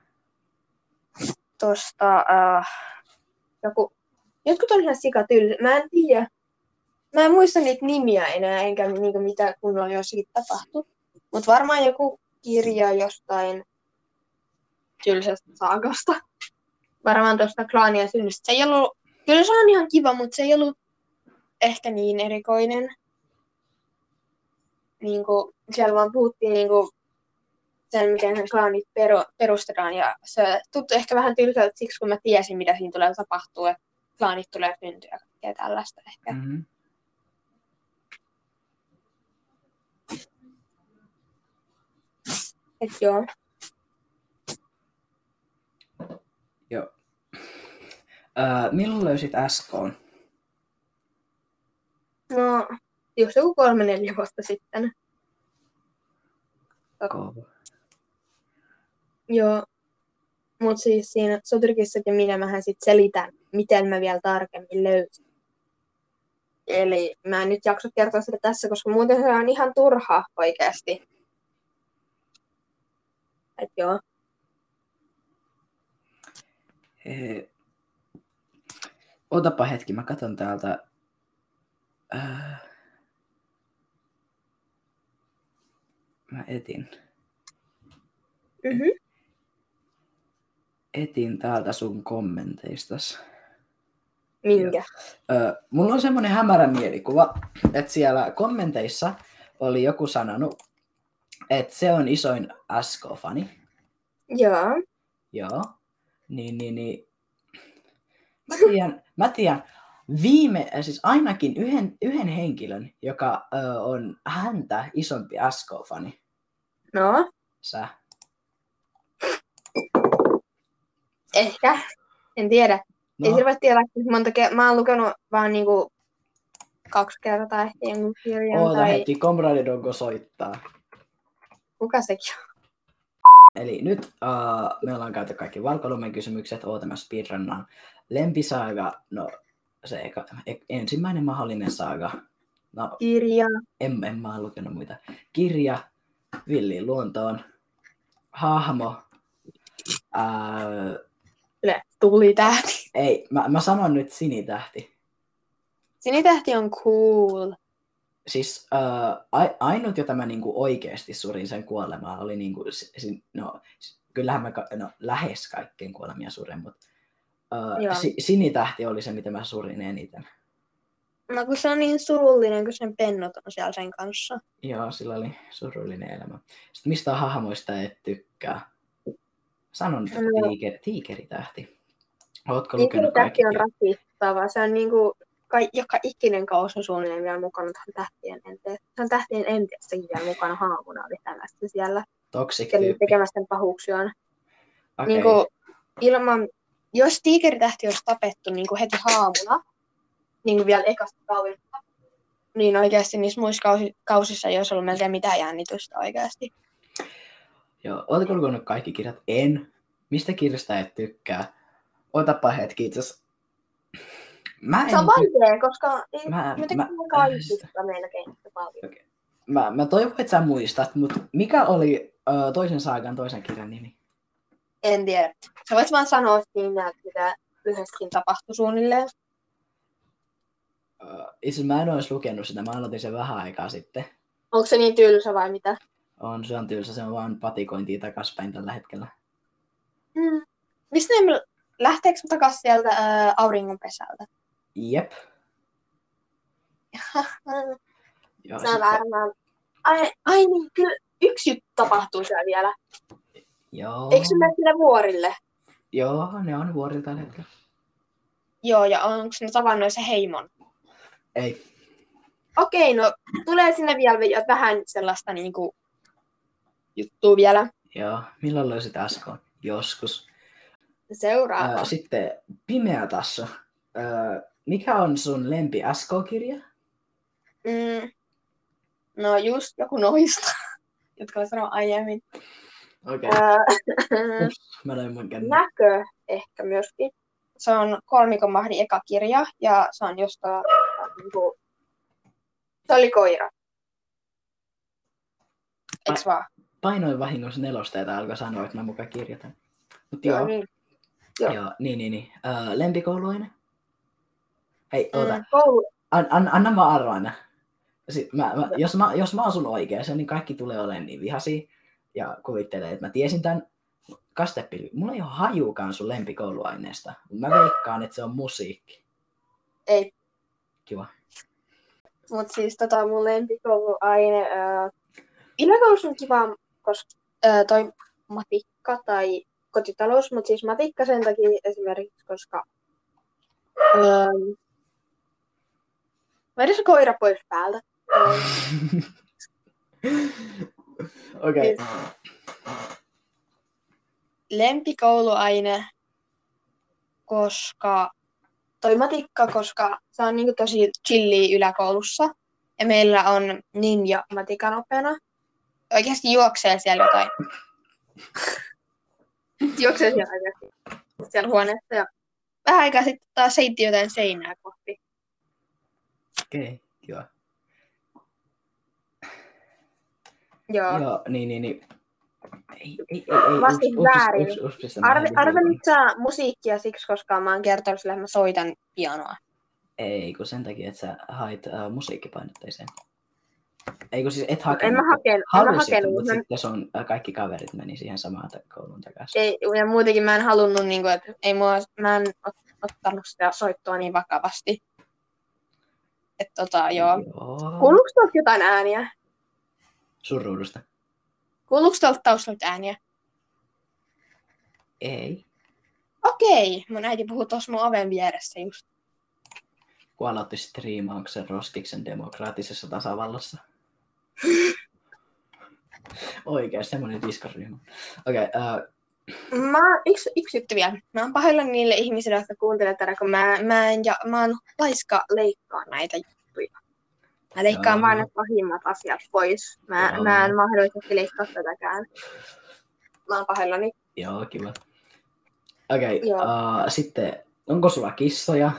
tosta äh, joku, jotkut on ihan sikatylly. Mä en tiedä. Mä en muista niitä nimiä enää, enkä niinku mitä kunnolla jossakin tapahtui. Mutta varmaan joku kirja jostain tylsästä saagasta. Varmaan tuosta klaania synnystä. Se ei ollut, kyllä se on ihan kiva, mutta se ei ollut ehkä niin erikoinen. Niinku, siellä vaan puhuttiin niinku sen, miten sen klaanit peru, perustetaan. Ja se tuntui ehkä vähän tylsältä siksi, kun mä tiesin, mitä siinä tulee tapahtua. Että klaanit tulee syntyä ja kaikkea tällaista ehkä. Mm. Mm-hmm. Et joo. Joo. Öö, milloin löysit SK? No, just joku kolme neljä vuotta sitten. Joo. Mut siis siinä Soturkissakin minä vähän sit selitän, miten mä vielä tarkemmin löysin. Eli mä en nyt jaksa kertoa sitä tässä, koska muuten se on ihan turha oikeasti. Et joo. Ee, Otapa hetki, mä katson täältä. Äh, mä etin. Mm-hmm. Etin täältä sun kommenteistas. Minkä? Öö, mulla on semmoinen hämärä mielikuva, että siellä kommenteissa oli joku sanonut, että se on isoin SK-fani. Joo. Joo. Niin, niin, niin. Mä tiedän, mä tiedän viime, siis ainakin yhden, yhden henkilön, joka ö, on häntä isompi SK-fani. No, Sä. ehkä. En tiedä. No. Ei hirveästi tiedä, monta kertaa. Mä oon lukenut vaan niinku kaksi kertaa ehkä jonkun kirjan oota tai hetki, Comrade Doggo soittaa. kuka sekin on. Eli nyt uh, me ollaan käyty kaikki Valkolumen kysymykset, oota mä speedrunnaan. Lempisaaga, no se eka, e- ensimmäinen mahdollinen saaga. No, Kirja. en, en mä oon lukenut muita. Kirja, Villiin luontoon, hahmo, ää, tuli tähti. ei, mä, mä sanon nyt sinitähti. Sinitähti on cool. Siis ää, ai- ainut, jota mä niinku oikeasti surin sen kuolemaa, oli niinku, si- no, kyllähän mä ka- no, lähes kaikkien kuolemia surin, mutta ää, si- sinitähti oli se, mitä mä surin eniten. No kun se on niin surullinen, kun sen pennut on siellä sen kanssa. Joo, sillä oli surullinen elämä. Sitten mistä hahmoista et tykkää? Sanon, että No. tiiker, tiikeritähti. Ootko lukenut Tähti kaikki? on rasittava. Se on niinku, ka- joka ikinen kausi on suunnilleen vielä mukana tuohon tähtien enteessä. Se on tähtien enteessäkin vielä mukana haamuna vetämässä siellä. Toxic Eli tyyppi. tekemässä pahuksia. Okei. Niinku, ilman, jos tiikeritähti olisi tapettu niinku heti haamuna, niinku vielä ekasta kaudesta, niin oikeasti niissä muissa kausi, kausissa ei olisi ollut melkein mitään jännitystä oikeasti. Joo, ootko lukenut kaikki kirjat? En. Mistä kirjasta et tykkää? Otapa hetki itse. Mä en, Se on vaikea, koska Mä- mä, mä- mä, kaikista melkein paljon. mä, mä toivon, että sä muistat, mutta mikä oli uh, toisen saagan toisen kirjan nimi? En tiedä. Sä voit vaan sanoa siinä, että mitä lyhyestikin tapahtui suunnilleen. Uh, itse mä en olisi lukenut sitä, mä aloitin sen vähän aikaa sitten. Onko se niin tylsä vai mitä? On, se on tylsä, se on vaan patikointia takaspäin tällä hetkellä. Hmm. Mistä ne lähteekö takas sieltä ää, auringonpesältä? Jep. Joo, on varmaan... Ai, ai niin, kyllä yksi juttu tapahtuu siellä vielä. joo, Eikö se mene sinne vuorille? joo, ne on vuorilla tällä hetkellä. Joo, ja onko ne tavannut se heimon? Ei, Okei, no tulee sinne vielä vi- vähän sellaista niinku juttua vielä. joo, milloin löysit äsken? Joskus. Seuraava. Ää, sitten Pimeä tasso. Ää, mikä on sun lempi SK-kirja? Mm. No just joku noista, jotka mä sanoin aiemmin. Okei. Mä löin mun kännen. näkö ehkä myöskin. Se on kolmikon mahdin eka kirja ja se on josta niinku, se oli koira. Eiks vaan? Painoin vahingossa nelosta ja alkoi sanoa, että mä mukaan kirjoitan. Mut joo, Joo, niin. joo. joo niin, niin, niin. Ää, lempikouluaine? Hei, oota. Mm, koulu. An, an, anna mä arvoina. Sit mä, mä, jos, mä, jos mä asun oikeassa, niin kaikki tulee olemaan niin vihaisia ja kuvittelee, että mä tiesin tämän kastepilvi. Mulla ei ole hajukaan sun lempikouluaineesta, mutta mä veikkaan, että se on musiikki. Ei, Kiva. mut siis tota mun lempikouluaine. Ää, yläkoulussa on kiva, koska ää, toi matikka tai kotitalous, mutta siis matikka sen takia esimerkiksi, koska ää, Vedä se koira pois päältä. Ää, Okei. Siis- lempikouluaine, koska toi matikka, koska se on niinku tosi chilli yläkoulussa. Ja meillä on ninja matikan opena. Oikeasti juoksee siellä jotain. juoksee siellä oikeasti siellä huoneessa. Ja vähän aikaa sitten taas heitti jotain seinää kohti. Okei, kiva. Joo. Joo, niin, niin, niin. Ei, ei, ei, väärin. ups, ups, ups, mä Arve, en arvelit sä musiikkia siksi, koska mä oon kertonut sille, että mä soitan pianoa. Ei, kun sen takia, että sä hait uh, musiikkipainotteiseen. Ei kun siis et hakenut. En mä hakenut, en mä Halusit, hakenut. mutta Mä, sitten sun äh, kaikki kaverit meni siihen samaan kouluun takaisin. ei, ja muutenkin mä en halunnut, niin kuin, että ei mua, mä en ot- ottanut sitä soittoa niin vakavasti. Että tota, joo. Joo. Kuuluuko tuolta jotain ääniä? Sun ruudusta. Kuuluuko tuolta taustalta ääniä? Ei. Okei, mun äiti puhuu tuossa mun oven vieressä just. Kun aloitti striimauksen Roskiksen demokraattisessa tasavallassa. Oikein, semmoinen diskoryhmä. Okei, okay, uh, Mä, yksi, yksi juttu vielä. Mä oon pahoillani niille ihmisille, jotka kuuntelevat tätä, kun mä, mä, en, ja, mä oon laiska leikkaa näitä juttuja. Mä leikkaan vaan ne pahimmat asiat pois. Mä, mä en mahdollisesti leikkaa tätäkään. Mä oon pahoillani. joo, kiva. Okei, okay, uh, sitten, onko sulla kissoja?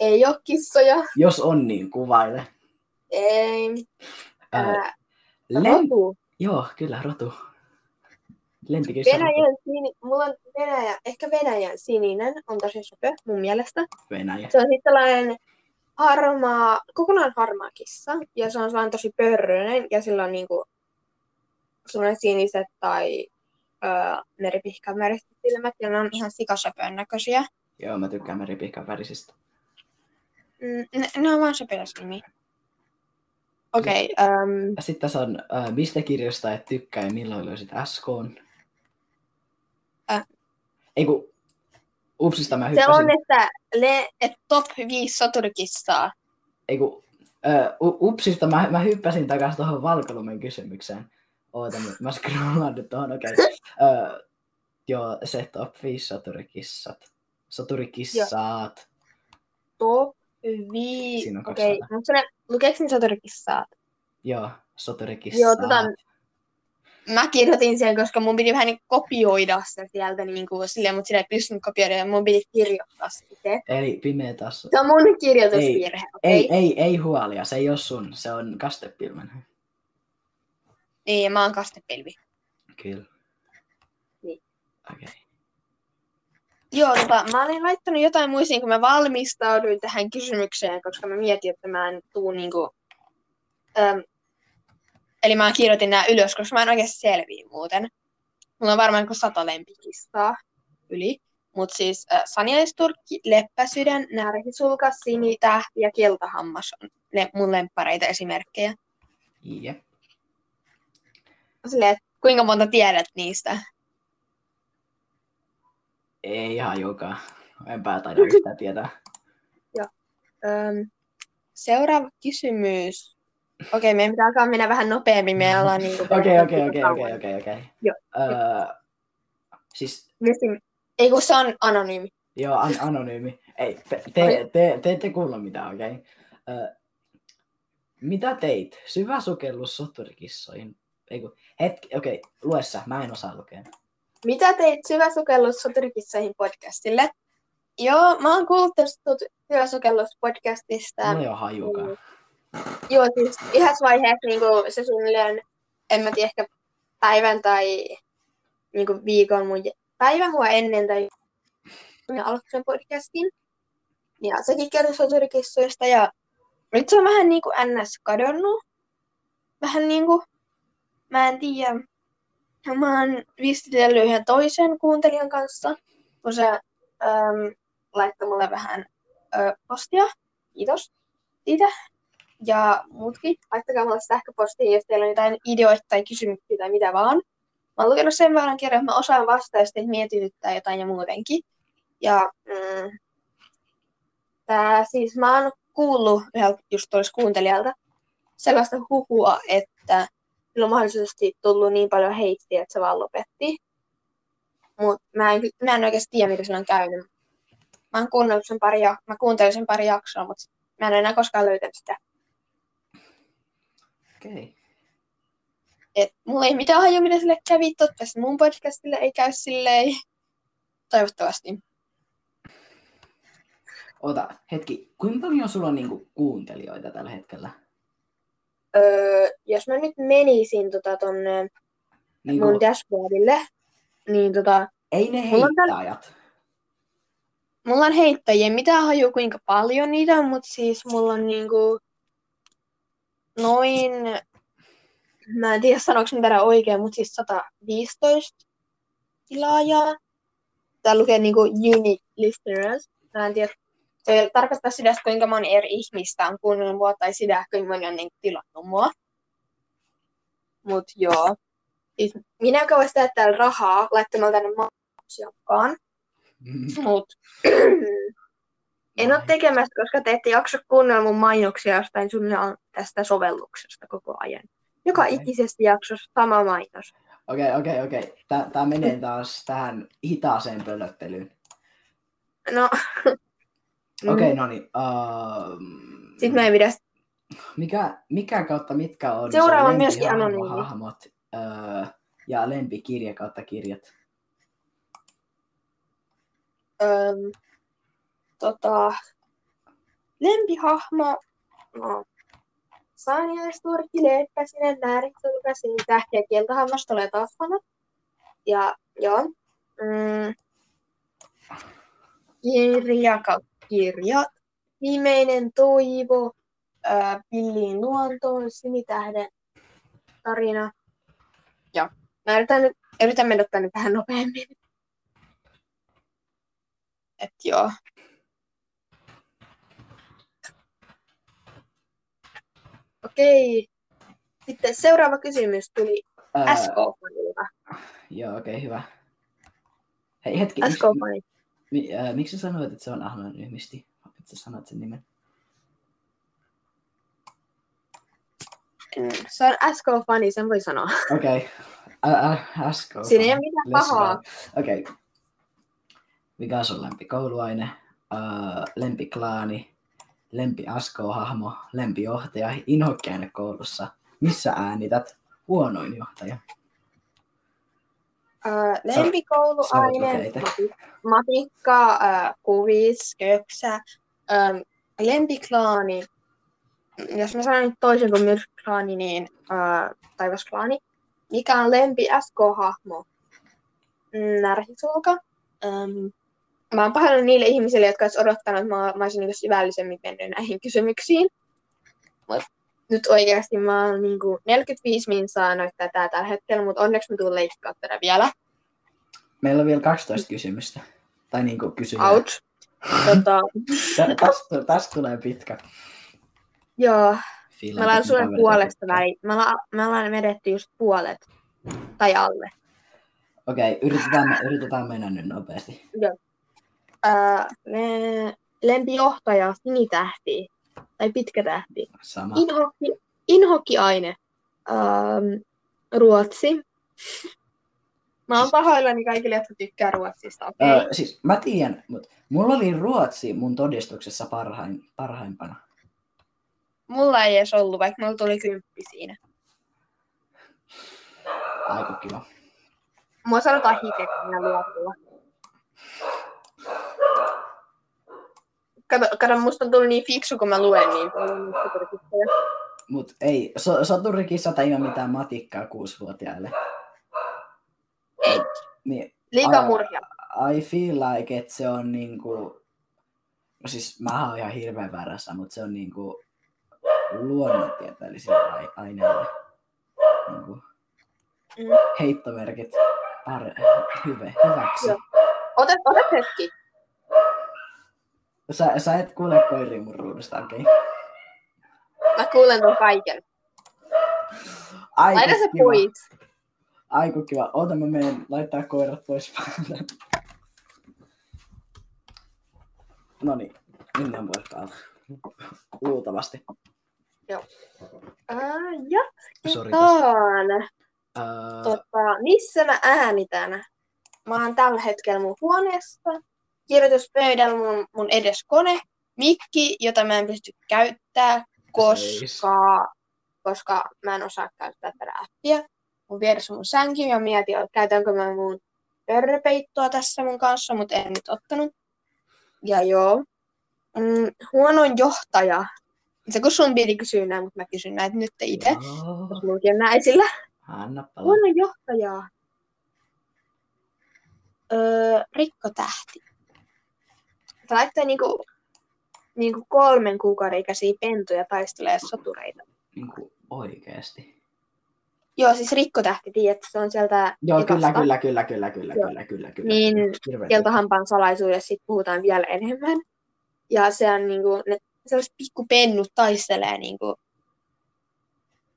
Ei oo kissoja. Jos on, niin kuvaile. Ei. Uh, Ää, lem- rotu. joo, kyllä, rotu. Lempikissa rotu. Venäjän sini, mulla on Venäjä, ehkä Venäjän sininen on tosi söpö mun mielestä. Venäjä. Se on sitten tällainen harmaa, kokonaan harmaa kissa. Ja se on sellainen tosi pörröinen ja sillä on niinku sellainen siniset tai öö, meripihkan väriset silmät ja ne on ihan sikasöpön näköisiä. Joo, mä tykkään meripihkan värisistä. Mm, ne, ne on vaan sopilasnimi. Okei, okay, um, sitten tässä on, äh, mistä kirjasta et tykkää ja milloin löysit SKn? Äh. Ei kun, upsista mä se hyppäsin. on, että, le, että top 5 soturikissaa. Ei kun, äh, u- upsista mä, mä hyppäsin takaisin tuohon Valkalumen kysymykseen. Oota, mä- mä scrollaan nyt tuohon, okei. Okay. Äh, joo, se top 5 soturikissat. Soturikissaat. Top 5. Siinä on kaksi Okei, mutta se lukeeko ne soturikissaa? Joo, soturikissaat. Joo, tota, mä kirjoitin sen, koska mun piti vähän niin kopioida se sieltä niin kuin silleen, mutta sitä ei pystynyt kopioida ja mun piti kirjoittaa se itse. Eli pimeä taas. Se on mun kirjoitusvirhe, okei? Ei, ei, ei huolia, se ei ole sun, se on kastepilven. Niin, ja mä oon kastepilvi. Kyllä. Niin. Okei. Okay. Joo, tota, mä olin laittanut jotain muistiin, kun mä valmistauduin tähän kysymykseen, koska mä mietin, että mä en tuu niinku... Äm, eli mä kirjoitin nämä ylös, koska mä en oikeasti selviä muuten. Mulla on varmaan kuin sata lempikistaa yli. Mutta siis äh, saniaisturkki, leppäsydän, närhisulka, sinitähti ja keltahammas on le- mun lemppareita esimerkkejä. Jep. Silleen, kuinka monta tiedät niistä? Ei ihan joka. Enpä taida yhtään tietää. Öm, seuraava kysymys. Okei, meidän pitää alkaa mennä vähän nopeammin. Me ollaan niin Okei, okei, okei, okei, okei, okei. Joo. Öö, Siis, Ei kun se on anonyymi. joo, an- anonyymi. Ei, te, te, te, te ette kuulla mitään, okei? Okay? Öö, mitä teit? Syvä sukellus soturikissoihin. Ei kun, hetki, okei, okay, lue sä, mä en osaa lukea. Mitä teit syväsukellus soturikissoihin podcastille? Joo, mä oon kuullut tästä syväsukellus podcastista. Mulla ei ole hajukaan. Joo, siis yhdessä vaiheessa niin kuin, se suunnilleen, en mä tiedä, ehkä päivän tai niin kuin, viikon mun päivän mua ennen tai minä aloitin sen podcastin. Ja sekin kertoi soturikissoista ja nyt se on vähän niin kuin ns. kadonnut. Vähän niin kuin, mä en tiedä. Mä oon viestitellyt yhden toisen kuuntelijan kanssa, kun se äm, laittoi mulle vähän ö, postia. Kiitos siitä. Ja muutkin, laittakaa mulle sähköpostia, jos teillä on jotain ideoita tai kysymyksiä tai mitä vaan. Mä oon lukenut sen verran kirjan, että mä osaan vastata, jos teitä mietityttää jotain ja muutenkin. Ja mm, tää, siis mä oon kuullut yhdeltä just kuuntelijalta sellaista hukua, että sillä on mahdollisesti tullut niin paljon heittiä, että se vaan lopetti. Mutta mä en, mä en oikeasti tiedä, mitä sillä on käynyt. Mä, oon kuunnellut sen pari, mä kuuntelin sen pari jaksoa, mutta mä en enää koskaan löytänyt sitä. Okei. Okay. Et mulla ei mitään hajua, mitä sille kävi. Toivottavasti mun podcastille ei käy silleen. Toivottavasti. Ota, hetki, kuinka paljon sulla on niinku kuuntelijoita tällä hetkellä? Öö, jos mä nyt menisin tota tonne Niinku, mun dashboardille, niin tota, ei ne mulla on täl- heittäjät. mulla on heittäjiä. En Mitään hajua, kuinka paljon niitä on, mutta siis mulla on niinku noin, mä en tiedä sanoiko mitä oikein, mutta siis 115 tilaajaa. Tää lukee niinku unique listeners. Mä en tiedä, se tarkoittaa sitä, kuinka moni eri ihmistä on kuunnellut mua tai sitä, kuinka moni on niinku tilannut mua. Mut joo. Siis minä kauan tehdä täällä rahaa laittamalla tänne maksujakkaan. Mut en ole tekemässä, koska te ette jaksa kuunnella mun mainoksia jostain suunnilleen tästä sovelluksesta koko ajan. Joka Okei. ikisessä jaksossa sama mainos. Okei, okei, okei. Tää, tää menee taas tähän hitaaseen pölöttelyyn. No. Okei, Mm. no niin. Uh, Sitten mä en pidä mikä, mikä kautta mitkä on Seuraava sun myöskin anonyymi. hahmot uh, ja lempikirja kautta kirjat? Öm, tota, lempihahmo, no, Saaniaisturkki, Leppäsinen, Nääritsulkasin, Tähti ja Kieltohammas tulee taas sanat. Ja joo, mm, kirja kirjat, Viimeinen toivo, Pilliin luontoon, Sinitähden tarina. Ja mä yritän, yritän mennä tänne vähän nopeammin. Et joo. Okei. Sitten seuraava kysymys tuli Ää, SK-fanilta. Joo, okei, okay, hyvä. Hei, hetki. SK-fani. Mi, ää, miksi sä sanoit, että se on anonyymisti? Että sä sanoit sen nimen. Mm, Se on SK-fani, sen voi sanoa. Okei. Okay. Asko. Siinä ei ole mitään pahaa. Okei. Okay. Mikä on sun lempikouluaine? Uh, lempiklaani? Lempi Asko-hahmo? Lempijohtaja? Inhokkiaine koulussa? Missä äänität? Huonoin johtaja. Sä- Lempikouluaine, matikka, ää, kuvis, köksä, ää, lempiklaani. Jos mä sanon nyt toisen kuin myrkklaani, niin ää, taivasklaani. Mikä on lempi SK-hahmo? Närhisulka. Ähm, mä oon pahoillani niille ihmisille, jotka olisivat odottanut, että mä, mä olisin niin syvällisemmin mennyt näihin kysymyksiin. Mut nyt oikeasti mä oon niin 45 minsaa noittaa tää tällä hetkellä, mutta onneksi mä tuun leikkaa tätä vielä. Meillä on vielä 12 kysymystä. Tai niinku kysyjää. Out. Tota, Tä- Tästä, tästä tulee pitkä. joo, Fiilan, mä ollaan sulle puolesta väliin. Me ollaan, me ollaan vedetty just puolet. Tai alle. Okei, okay, yritetään, yritetään mennä nyt nopeasti. Ää, le- lempijohtaja, sinitähti. Tai pitkä tähti. Sama. Inhokki, inhokkiaine. Ähm, ruotsi. Mä oon pahoillani kaikille, jotka tykkää ruotsista? Okay? Öö, siis mä tiedän, mutta mulla oli ruotsi mun todistuksessa parhain, parhaimpana. Mulla ei edes ollut, vaikka mulla tuli kymppi siinä. Aika kiva. Mua sanotaan hikekkinä luokulla. Kato, kato, musta on tullut niin fiksu, kun mä luen niin paljon. Mut ei, so, soturikissat ei ole mitään matikkaa kuusivuotiaille. Ei. Niin, Liikaa Aa. murhia. I feel like, että se on niinku... No siis mä oon ihan hirveän väärässä, mutta se on niinku luonnontieteellisille ai- aineille. Niinku Mm. heittomerkit par, hyve, hyväksi. Joo. Otat, otat hetki. Sä, sä et kuule koiria mun ruudusta, okei? Okay? Mä kuulen ton kaiken. Aiku Laita se kiva. pois. Aiku kiva. Oota mä menen laittaa koirat pois päältä. No niin, nyt ne on pois päältä. Luultavasti. Sori tästä. jatketaan. Ää, Tota, missä mä äänitän? Mä oon tällä hetkellä mun huoneessa. Kirjoituspöydällä mun, mun edes kone. Mikki, jota mä en pysty käyttää, koska, koska mä en osaa käyttää tätä appia. Mun vieressä mun sänky ja mietin, että käytänkö mä mun pörröpeittoa tässä mun kanssa, mutta en nyt ottanut. Ja joo. Mm, huonoin johtaja. Se kun sun piti kysyä näin, mutta mä kysyn näitä nyt itse. Jos on näin esillä. Anna palaa. Huono johtaja. Öö, rikkotähti. Se laittaa niinku, niinku kolmen kuukauden ikäisiä pentuja taistelee sotureita. Niinku oikeesti. Joo, siis rikkotähti, tiedät, se on sieltä Joo, kyllä, kyllä, kyllä, kyllä, kyllä, Joo. kyllä, kyllä, kyllä. Niin, Hirveä Kieltohampaan salaisuudessa sit puhutaan vielä enemmän. Ja se on niinku, ne sellaiset pikkupennut taistelee niinku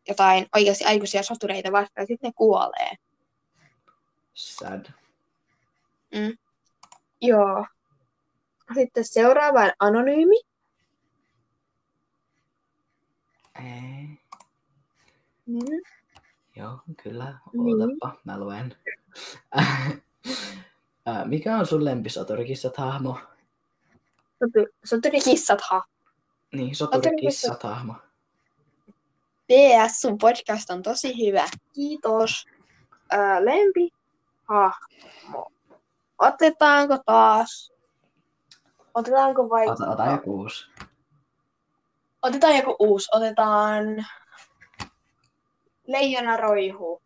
jotain oikeasti aikuisia sotureita vastaan ja sitten ne kuolee. Sad. Joo. Sitten seuraava on anonyymi. Ei. Mm. Joo, kyllä. Niin. Ootapa, mä luen. Mikä on sun lempisoturikissat hahmo? Sotu- Soturikissatha. Niin, soturikissat hahmo. PS, sun podcast on tosi hyvä. Kiitos. Ää, lempi. Hahmo. Otetaanko taas? Otetaanko vai... Ota, ota joku uusi. Otetaan joku uusi. Otetaan... Leijona roihu.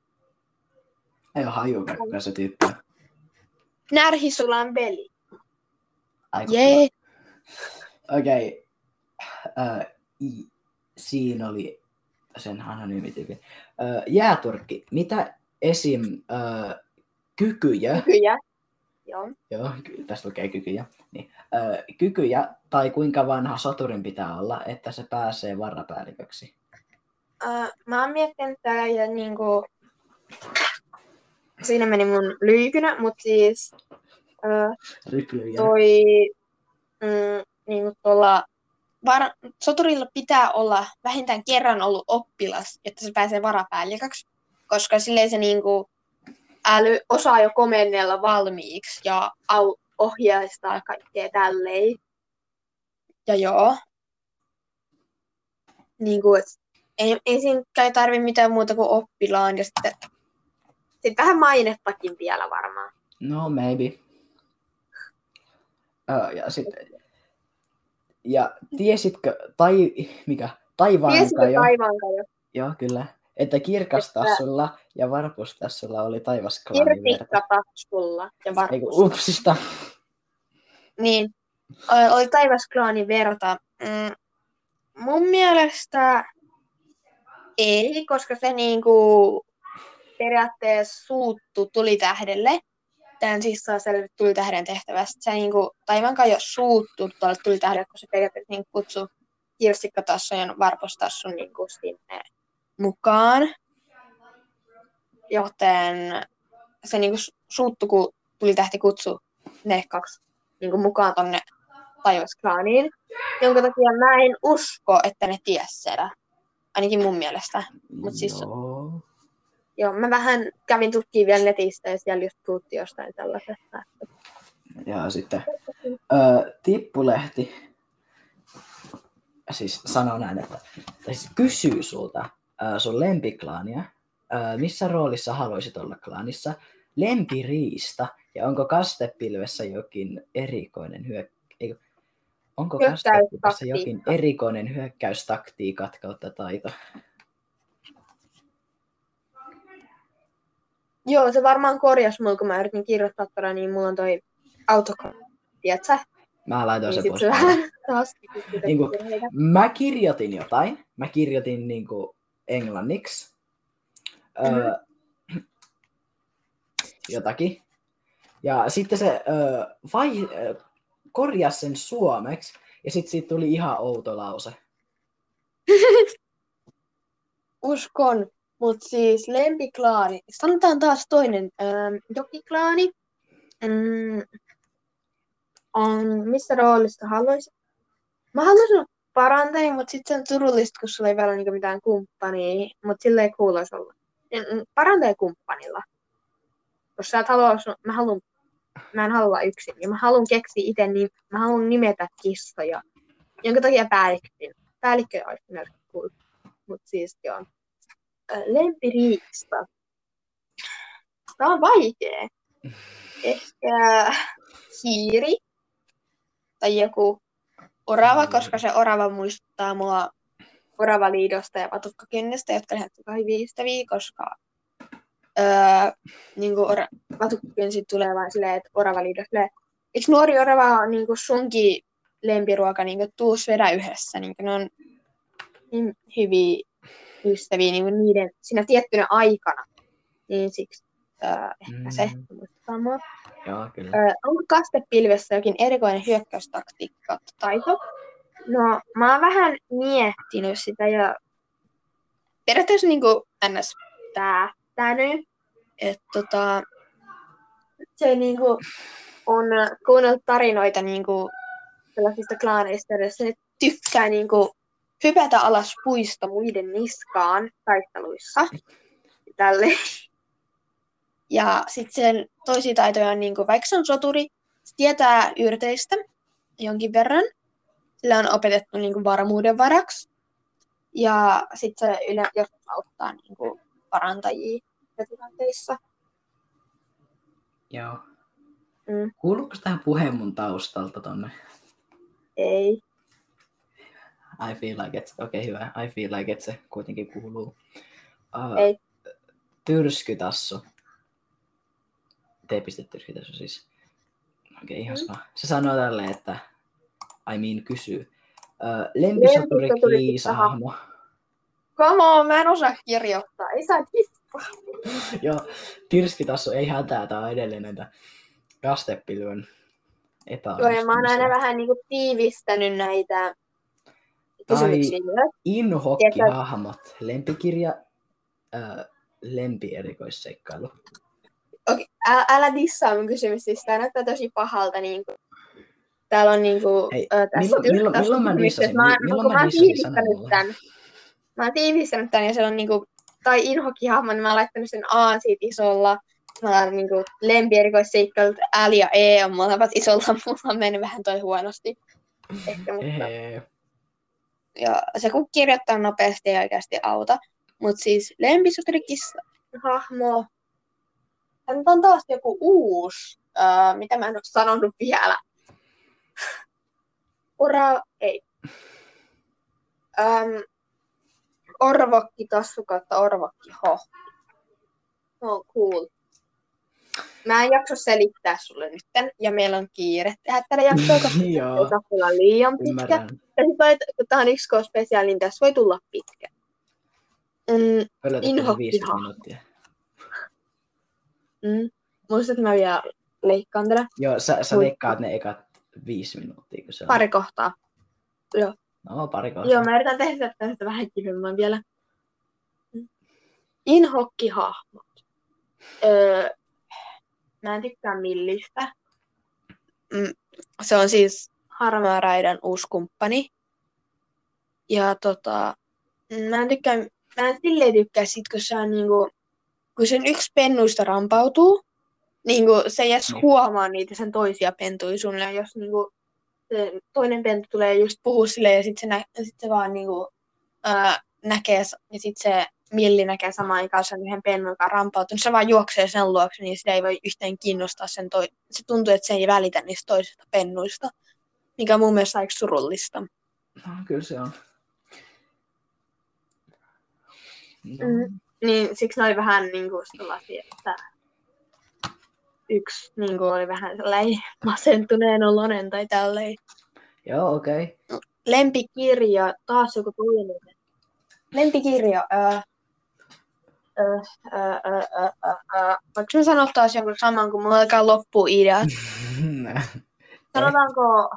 Ei ole hajuka, kuka se tyyppi. Närhisulan. Aiku Jee. Okei. Ää, i- Siinä oli sen anonyymi tyyppi. Ää, Jääturkki. Mitä esim. ää, kykyjä, Kykyjä. Joo. joo, tässä lukee kykyjä, niin, ää, kykyjä tai kuinka vanha soturin pitää olla, että se pääsee varrapäälliköksi? äh, mä oon miettinyt täällä ja niinku... Siinä meni mun lyykynä, mutta siis Ryplyjä. toi mm, niinku tuolla var, soturilla pitää olla vähintään kerran ollut oppilas, että se pääsee varapäälliköksi, koska silleen se niinku äly osaa jo komennella valmiiksi ja au, ohjeistaa kaikkea tälleen. Ja joo. Niinku, et ei, ei siinä kai tarvi mitään muuta kuin oppilaan ja sitten sit vähän mainettakin vielä varmaan. No, maybe. Ö, ja sitten... Ja tiesitkö, tai mikä, taivaan Tiesitkö kajo, taivaankajo? joo kyllä, että kirkastassulla ja varpustassulla oli taivasklaani verta. Kirtikkataskulla ja Eiku, varpus. upsista. Niin, oli taivasklaani verta. Mm, mun mielestä ei, koska se niinku periaatteessa suuttu tulitähdelle. Tämän siis saa selvitä tulitähden tehtävästä. Se niinku, taivankaan jo suuttu tuolle tulitähdelle, kun se periaatteessa niinku kutsuu kirsikkatassun ja varpustassun niinku sinne mukaan. Joten se niinku su- suuttu, kun tulitähti kutsuu ne kaksi niinku mukaan tonne taivasklaaniin, jonka takia mä en usko, että ne ties sitä. Ainakin mun mielestä. Mut siis- Joo. Joo, mä vähän kävin tutkimaan vielä netistä ja siellä just puhuttiin jostain tällaisesta. Ja sitten ö, Tippulehti siis sanoo näin, että siis kysyy sulta ö, sun lempiklaania, ö, missä roolissa haluaisit olla klaanissa, lempiriista ja onko kastepilvessä jokin erikoinen hyök... Eikö, onko kastepilvessä jokin erikoinen hyökkäystaktiikat kautta taito? Joo, se varmaan korjasi mulla, kun mä yritin kirjoittaa tuolla, niin mulla on toi autokortti, tiedätkö? Mä laitoin Niin sen pois. se vähän taas Niinku- virheitä. Mä kirjoitin jotain. Mä kirjoitin niinku englanniksi. Öö, jotakin. Ja sitten se öö, vai, öö, korjasi sen suomeksi. Ja sitten siitä tuli ihan outo lause. Uskon, mutta siis lempiklaani. Sanotaan taas toinen ähm, jokiklaani. Mm, on, missä roolista haluaisin? Mä haluaisin olla parantaja, mutta sitten se on turullista, kun sulla ei vielä niinku mitään kumppania, mutta sillä ei kuuluisi olla. Mm, Parantaja kumppanilla. Jos sä et halua, mä, haluan, mä en halua yksin, ja mä haluan keksiä itse, niin mä haluan nimetä kissoja. Jonka takia päällikkö, päällikkö olisi cool. Mutta siis joo. Ö, Lempiriista. Tämä on vaikea. Ehkä hiiri tai joku orava, koska se orava muistuttaa mua oravaliidosta ja vatukkakynnestä, jotka tosi hyviä ystäviä, koska öö, niin kuin ora, vatukkakynsi tulee vain silleen, että oravaliido silleen, eikö nuori orava on niin kuin sunkin lempiruoka, niin kuin tuus vedä yhdessä, niin kuin ne on niin hyviä ystäviä niin kuin niiden siinä tiettynä aikana, niin siksi öö, ehkä se Mm. mua. Joo, kyllä. Ö, onko kastepilvessä jokin erikoinen hyökkäystaktiikka tai taito? No, mä oon vähän miettinyt sitä ja periaatteessa niin kuin ns. päättänyt, että tota, se niin kuin on kuunnellut tarinoita niin kuin sellaisista klaaneista, joissa ne tykkää niin kuin hypätä alas puista muiden niskaan taisteluissa. Tälle. Ja sitten sen toisia taitoja on, niin kuin, vaikka se on soturi, se tietää yrteistä jonkin verran. Sillä on opetettu niin kuin, varmuuden varaksi. Ja sitten se yle, joskus auttaa niin kuin, parantajia tilanteissa. Joo. Mm. Kuuluuko tähän puheen mun taustalta tonne? Ei. I feel like it. Okei, okay, hyvä. I feel like it se kuitenkin kuuluu. Uh, Ei. Tyrskytassu. T-tyrskytassu siis. Okei, okay, ihan Mm. sama. Se sanoo tälleen, että I mean kysyy. Uh, lempisoturi Lempisoturi Kiisa-hahmo. Come on, mä en osaa kirjoittaa. Ei saa kippaa. Joo, Tyrskytassu ei hätää. Tää on edelleen näitä kastepilven Joo, ja mä oon epäonnistumisia. aina vähän niin kuin tiivistänyt näitä kysymyksiä myös. Inhokkihahmot, lempikirja, ää, lempierikoisseikkailu. Okei, älä, älä dissaa mun kysymys, siis tää näyttää tosi pahalta. Niin kuin, täällä on niin kuin, Hei, ö, tässä milloin- milloin- tässä milloin mä dissasin? Mä, Milloin mä mä tiivistänyt. Mä oon tiivistänyt tän ja se on niin kuin, tai inhokkihahmo, niin mä oon laittanut sen A siitä isolla. Mä oon niin kuin, lempierikoisseikkailut L ja E on molemmat isolla. Mulla on mennyt vähän toi huonosti. Ehkä, mutta... Ja se kun kirjoittaa nopeasti ei oikeasti auta. Mutta siis lempisoturikissa hahmo, tämä on taas joku uusi, uh, mitä mä en ole sanonut vielä. Ora, ei. Um, orvokki tassu kautta orvokki ho. No cool. Mä en jakso selittää sulle nytten, ja meillä on kiire tehdä tätä jaksoa, koska olla liian pitkä. ymmärrän. Ja kun tää on yksi spesiaali, niin tässä voi tulla pitkä. Mm, Inhokki 50 hahmo. minuuttia? Mm. Muistat, että mä vielä leikkaan tätä Joo, sä, sä Voi- leikkaat ne ekat viisi minuuttia, kun se on. pari kohtaa. No, pari kohtaa. Joo, mä yritän tehdä tästä vähän kivemman vielä. Inhokkihahmot. Öö, mä en tykkää millistä. Mm, se on siis Harmaa Raidan uusi kumppani. Ja tota, mm, mä en tykkää, mä en silleen tykkää sit, kun se on niinku, kun sen yksi pennuista rampautuu, niinku se ei edes Niin. huomaa niitä sen toisia pentuja suunnilleen, jos niinku se toinen pentu tulee just puhua sille ja sitten se, nä- sit se vaan niinku, ää, näkee, ja sitten se milli näkee samaan aikaan sen yhden pennun, joka on rampautunut. Se vaan juoksee sen luokse, niin sitä ei voi yhteen kiinnostaa sen toi... Se tuntuu, että se ei välitä niistä toisista pennuista, mikä on mun mielestä aika surullista. No, kyllä se on. No. Mm. Niin siksi ne oli vähän niin kuin sellaisia, että yksi niin kuin oli vähän sellainen masentuneen oloinen tai tälleen. Joo, okei. Okay. Lempikirja, taas joku toinen. Lempikirja, ää, ää, ää. Voinko mä sanoa taas jonkun saman, kun mulla alkaa loppua ideat? Sanotaanko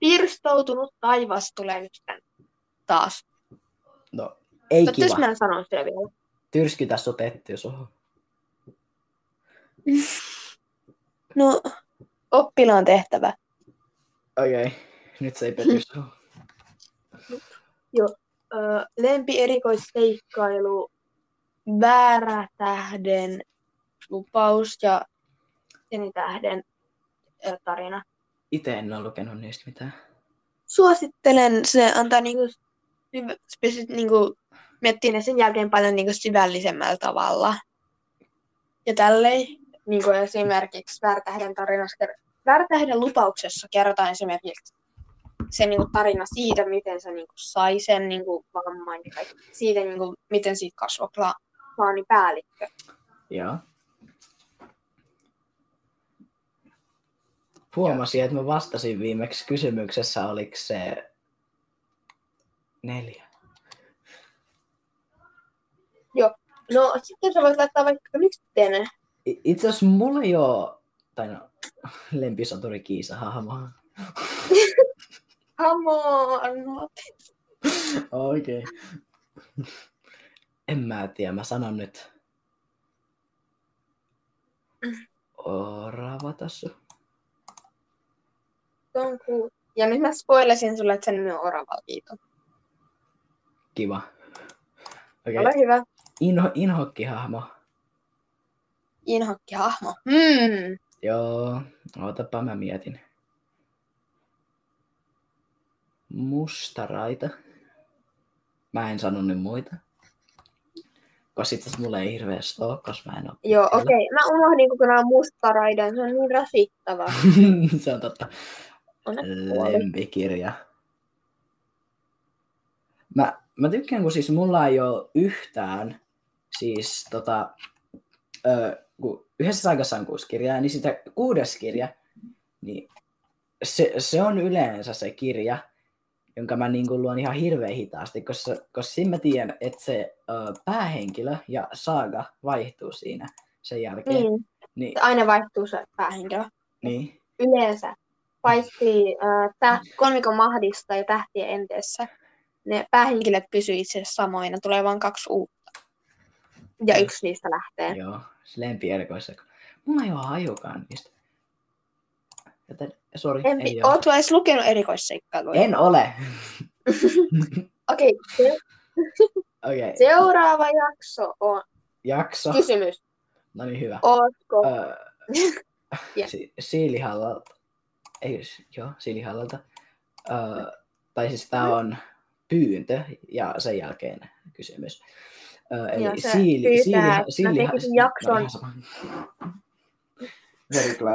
pirstoutunut taivas tulee nyt taas. no, ei Toivottavasti kiva. mä en sano sitä vielä. Tyrskytä sut etty suhun. No, oppilaan tehtävä. Okei, okay. nyt se ei pety suhun. Öö, lempi erikoisseikkailu, väärä tähden lupaus ja sinitähden ö, tarina. Itse en ole lukenut niistä mitään. Suosittelen, se antaa niinku, spesi- niinku, miettii ne sen jälkeen paljon niinku syvällisemmällä tavalla. Ja tälleen, niinku esimerkiksi Väärtähden tarinassa, Väärtähden lupauksessa kerrotaan esimerkiksi se niinku tarina siitä, miten se niinku sai sen niinku vamman ja. Siitä, niinku, miten siitä kasvoi kla- klaanipäällikkö. Joo. Huomasin, että mä vastasin viimeksi kysymyksessä, oliko se neljä. No, sitten sä voit laittaa vaikka. I- Itse asiassa mulla ei ole, tai no, lempisoturi Kiisa hahmoa. Come on! Oikein. En mä tiedä, mä sanon nyt. Orava cool. Ja nyt mä spoilasin sulle, että sen nimi on Oravalkiito. Kiva. Okei, Ole okay. hyvä. Inho, inhokkihahmo. Inhokki-hahmo. Hmm. Joo, ootapa mä mietin. Mustaraita. Mä en sano nyt muita. Koska sit tässä mulla ei hirveästi ole, koska mä en oo Joo, okei. Okay. Mä unohdin kokonaan mustaraidan. Se on niin rasittava. Se on totta. Lempikirja. Mä, mä tykkään, kun siis mulla ei ole yhtään, siis tota, ö, kun yhdessä aikassa on kuusi kirjaa, niin sitä kuudes kirja, niin se, se on yleensä se kirja, jonka mä niin luon ihan hirveän hitaasti, koska, koska siinä mä tiedän, että se ö, päähenkilö ja saaga vaihtuu siinä sen jälkeen. Niin. Niin, Aina vaihtuu se päähenkilö. niin. Yleensä. paitsi äh, tää kolmikon mahdista ja tähtien enteessä, ne päähenkilöt pysyy itse asiassa samoina, tulee vain kaksi uutta. Ja yksi niistä lähtee. Joo, se lempierikoissa. Mulla ei ole hajukaan niistä. Joten, sori, Empi, ei ole. ootko edes lukenut erikoisseikkailuja? En ole. Okei, Okei, okay. seuraava jakso on jakso. kysymys. No niin, hyvä. Ootko? Öö, Ja. si- Siilihallalta. Ei, joo, Siilihallalta. Öö, tai siis tää on pyyntö ja sen jälkeen kysymys. Öö, eli Joo, siili, pyytää, siili, että mä jakson-.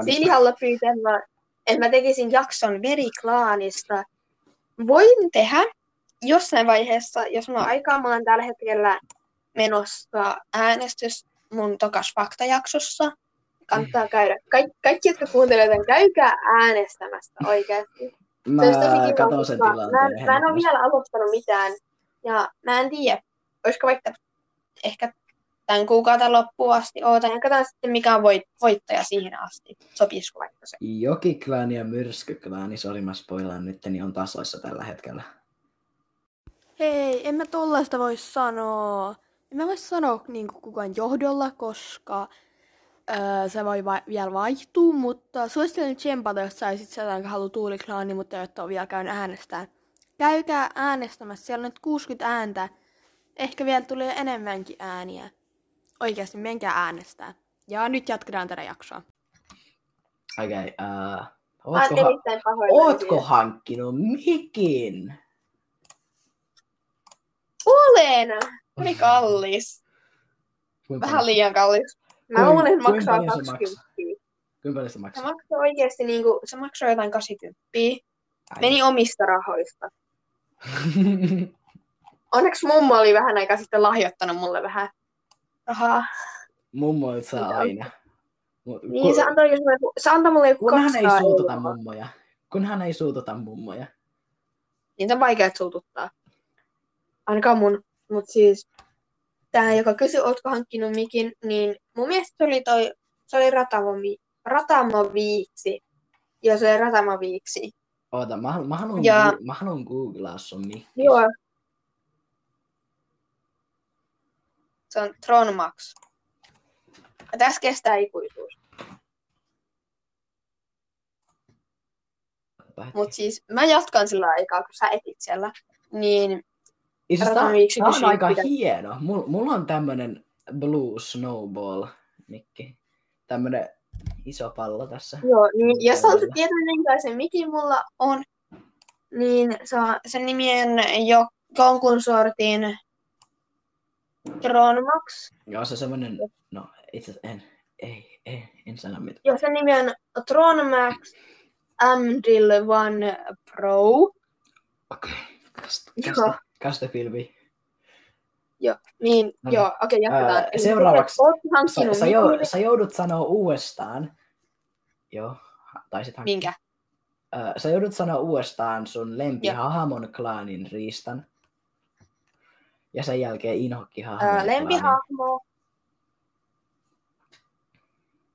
Siilihalla pyytämään, että mä tekisin jakson veriklaanista. Voin tehdä jossain vaiheessa, jos on aikaa, mä olen tällä hetkellä menossa äänestys mun tokas faktajaksossa. Kannattaa käydä. Kaik- kaikki, jotka kuuntelevat käykää äänestämästä oikeasti. Mä katon sen koska tilanteen. Mä, en- mä en ole vielä aloittanut mitään. Ja mä en tiedä, olisiko vaikka ehkä tämän kuukauden loppuun asti ootan. Ja katsotaan sitten, mikä on voit, voittaja siihen asti. Sopisiko vaikka se? Jokiklaani ja myrskyklaani, sori mä spoilaan nyt, niin on tasoissa tällä hetkellä. Hei, en mä tollaista voi sanoa. En mä voi sanoa niin kukaan johdolla, koska öö, se voi va- vielä vaihtua, mutta suosittelen tsempata, jos saisit sieltä, jonka haluaa tuuliklaani, mutta ei ole vielä käynyt äänestään. Käykää äänestämässä, siellä on nyt 60 ääntä. Ehkä vielä tulee enemmänkin ääniä. Oikeasti, menkää äänestää. Ja nyt jatketaan tätä jaksoa. Okei, okay, uh, Mä ootko, ha- ootko hankkinut mikin? Olen! Oli kallis. Kuinka Vähän liian kallis. Mä Kuin- luulen, että maksaa paljon se 20. Kuinka paljon se Se maksaa? maksaa oikeasti niinku, se maksaa jotain 80. Ai. Meni omista rahoista. Onneksi mummo oli vähän aikaa sitten lahjoittanut mulle vähän rahaa. Mummoilta saa aina. Mut, Niin se antoi, se antoi mulle joku kunhan ei 200 suututa euroa. mummoja. Kunhan ei suututa mummoja. Niin se on vaikea suututtaa. Ainakaan mun. Mut siis tää, joka kysyi, ootko hankkinut mikin, niin mun mielestä se oli toi, se oli Ratamo, Ratamo Viiksi. Joo, se oli Ratamo Viiksi. Oota, mä, mä, haluan, Ja- mä haluan googlaa sun mikki. Joo. Se on Tron Max. Ja tässä kestää ikuisuus. Mut siis mä jatkan sillä aikaa, kun sä etit siellä. Niin Ratamo Viiksi tää on aika mitä- hieno. Mulla, mulla on tämmönen Blue Snowball mikki. Tämmönen iso pallo tässä. Joo, niin jos haluat tietää, minkälaisen mikin mulla on, niin se on, sen nimi on jo, jonkun sortin Tronmax. Joo, se semmonen, no itse asiassa en, ei, ei, en sano mitään. Joo, sen nimi on Tronmax Amdil One Pro. Okei, okay. kasta, Joo. kasta, kasta pilvi. Niin, No niin. joo, okei, jatketaan. Ää, seuraavaksi Sä, sä, jou, sä joudut sanoa uudestaan. Joo, taisit hankkia. Minkä? Ää, sä joudut sanoa uudestaan sun lempihahmon klaanin riistan. Ja sen jälkeen inhokkihahmon Ää, klaanin. lempihahmo.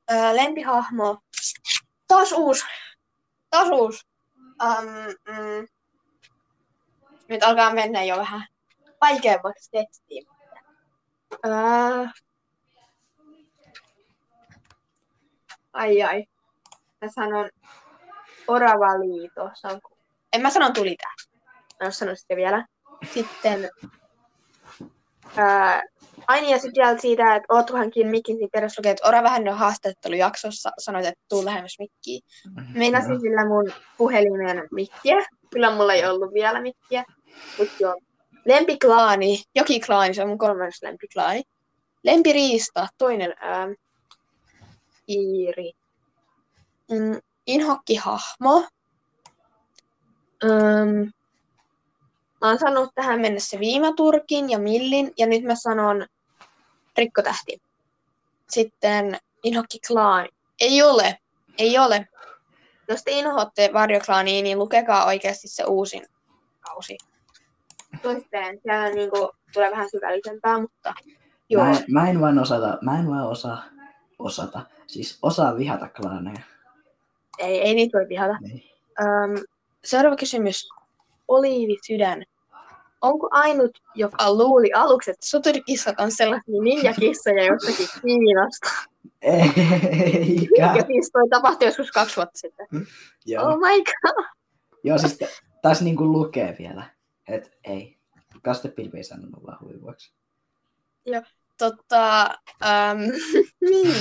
Ää, lempihahmo. Taas uusi. Taas uusi. Um, mm. Nyt alkaa mennä jo vähän vaikeammaksi tekstiin. Ää... Ai ai. Mä sanon Oravaliito. En mä sanon tulitää. Mä en sano sitten vielä. Sitten ää, Aini ja sitten vielä siitä, että ootko hankin mikin, perässä lukee, että Ora vähän on haastattelujaksossa, sanoit, että tuu lähemmäs mikkiä. Meinasin sillä mun puhelimen mikkiä. Kyllä mulla ei ollut vielä mikkiä. Mutta joo. Lempiklaani, Jokiklaani, se on mun kolmas lempiklaani. Lempiriista, toinen ää, Iiri. Mm, inhokkihahmo. Öm, mä oon sanonut tähän mennessä Viimaturkin ja Millin, ja nyt mä sanon Rikkotähti. Sitten Inhokki Klaani. Ei ole. Ei ole. Jos te inhoatte Varjoklaania, niin lukekaa oikeasti se uusin kausi. Toisteen. Siellä niinku tulee vähän syvällisempää, mutta joo. Mä, en, mä en vaan osata, mä en vaan osaa, osata, siis osaa vihata klaaneja. Ei, ei niitä voi vihata. Niin. Um, seuraava kysymys. Oliivi Sydän. Onko ainut, joka luuli aluksi, että soturikissat on sellaisia ninjakissoja jostakin Kiinasta? Eikä. Ja siis toi tapahtui joskus kaksi vuotta sitten. Joo. Oh my god. Joo, siis tässä niinku lukee vielä, että ei. Kastepilvi ei sanonut vaan huivuaksi. Totta, um, niin.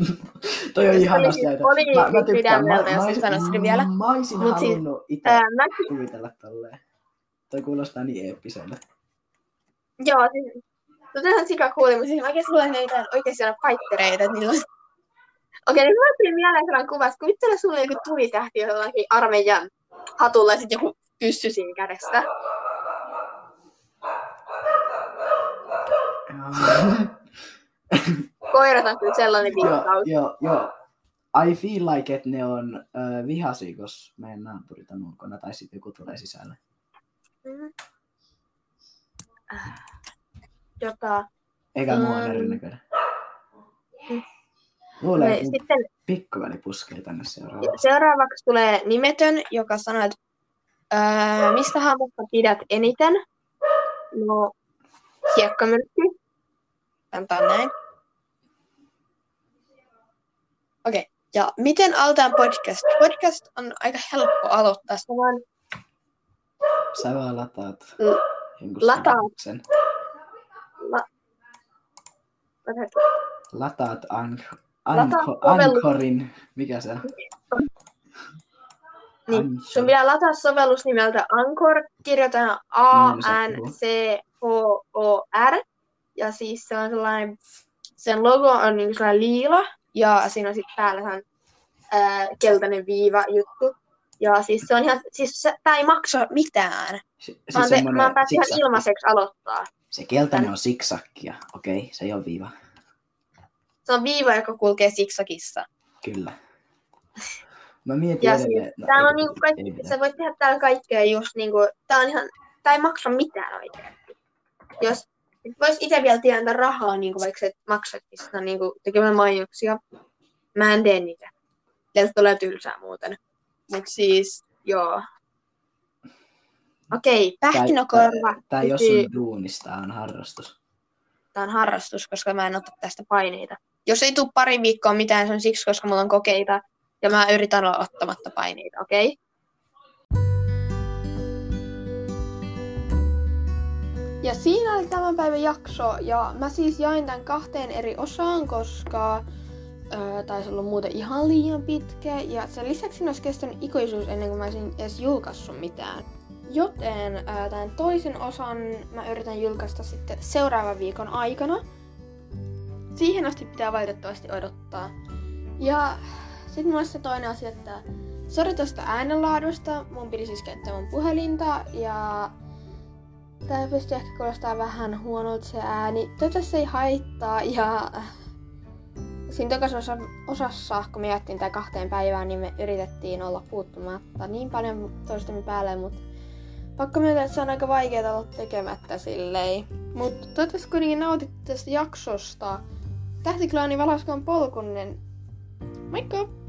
Toi on Se ihanasti oli- oli Mä, mä tykkään. sydämeltä, Mä, jos mä, olisin, vielä. mä olisin Mut siis, halunnut itse Ää, mä, kuvitella tolleen. Toi kuulostaa niin eeppiseltä. joo, siis, totahan sika kuuli, mutta siis mä oikeasti luulen, että niitä oikeasti on paittereita, että niillä on... Okei, nyt mulla tuli mieleen sellainen kuva, että kuvittele sulle joku tulitähti jollakin armeijan hatulla ja sitten joku pyssy siinä kädessä. Koirat on kyllä sellainen joo, viittaus. joo, joo. I feel like, että ne on äh, vihaisia, jos meidän naapurit on ulkona tai sitten joku tulee sisälle. Äh, Jota, Eikä on Mm. erinäköinen. Että mun sitten pikkuveli puskee tänne seuraavaksi. seuraavaksi tulee nimetön, joka sanoo, että öö, mistä hahmosta pidät eniten? No, hiekkamyrkky. Antaa näin. Okei. Okay. Ja miten aloitetaan podcast? Podcast on aika helppo aloittaa. Sä vaan Sä vaan lataat jonkun lataat. sovelluksen. la- Lataat ank- anko- Anchorin. Mikä se on? Niin, sun pitää lataa sovellus nimeltä Anchor, kirjoitetaan A-N-C-H-O-R, ja siis se on sellainen, sen logo on niin sellainen liila, ja siinä on sitten päällä ää, keltainen viiva juttu. Ja siis se on ihan, siis se, tää ei maksa mitään. Se, se, oon, te, päässyt ihan ilmaiseksi aloittaa. Se keltainen on siksakkia, okei, okay, se ei ole viiva. Se on viiva, joka kulkee siksakissa. Kyllä. Mä mietin Ja edelleen. siis, no, ei- on niinku kaikki, sä voit tehdä täällä kaikkea just niinku, tää on ihan, tää ei maksa mitään oikeasti. Jos vois itse vielä tienata rahaa, niinku vaikka sä et maksatkin sitä niinku tekemään mainoksia, mä en tee niitä. Teiltä tulee tylsää muuten. Mut siis, joo. Okei, pähkinäkorva. Tää, tää ei ole duunista, tää on harrastus. Tää on harrastus, koska mä en ota tästä paineita. Jos ei tule pari viikkoa mitään, se on siksi, koska mulla on kokeita ja mä yritän olla ottamatta paineita, okei? Ja siinä oli tämän päivän jakso, ja mä siis jain tämän kahteen eri osaan, koska öö, taisi olla muuten ihan liian pitkä, ja sen lisäksi siinä olisi kestänyt ikuisuus ennen kuin mä olisin edes julkaissut mitään. Joten öö, tämän toisen osan mä yritän julkaista sitten seuraavan viikon aikana. Siihen asti pitää valitettavasti odottaa. Ja sitten mulla se toinen asia, että sori tosta äänenlaadusta, mun piti siis käyttää mun puhelinta, ja Tää pystyy ehkä kuulostaa vähän huonolta se ääni. Toivottavasti se ei haittaa ja siinä toisessa osa, osassa, kun me jättiin tää kahteen päivään, niin me yritettiin olla puuttumatta niin paljon toistemme päälle, mutta pakko myöntää, että se on aika vaikeaa olla tekemättä silleen. Mutta toivottavasti kuitenkin nautitte tästä jaksosta. Tähtiklaani Valaskon polkunen. Moikka!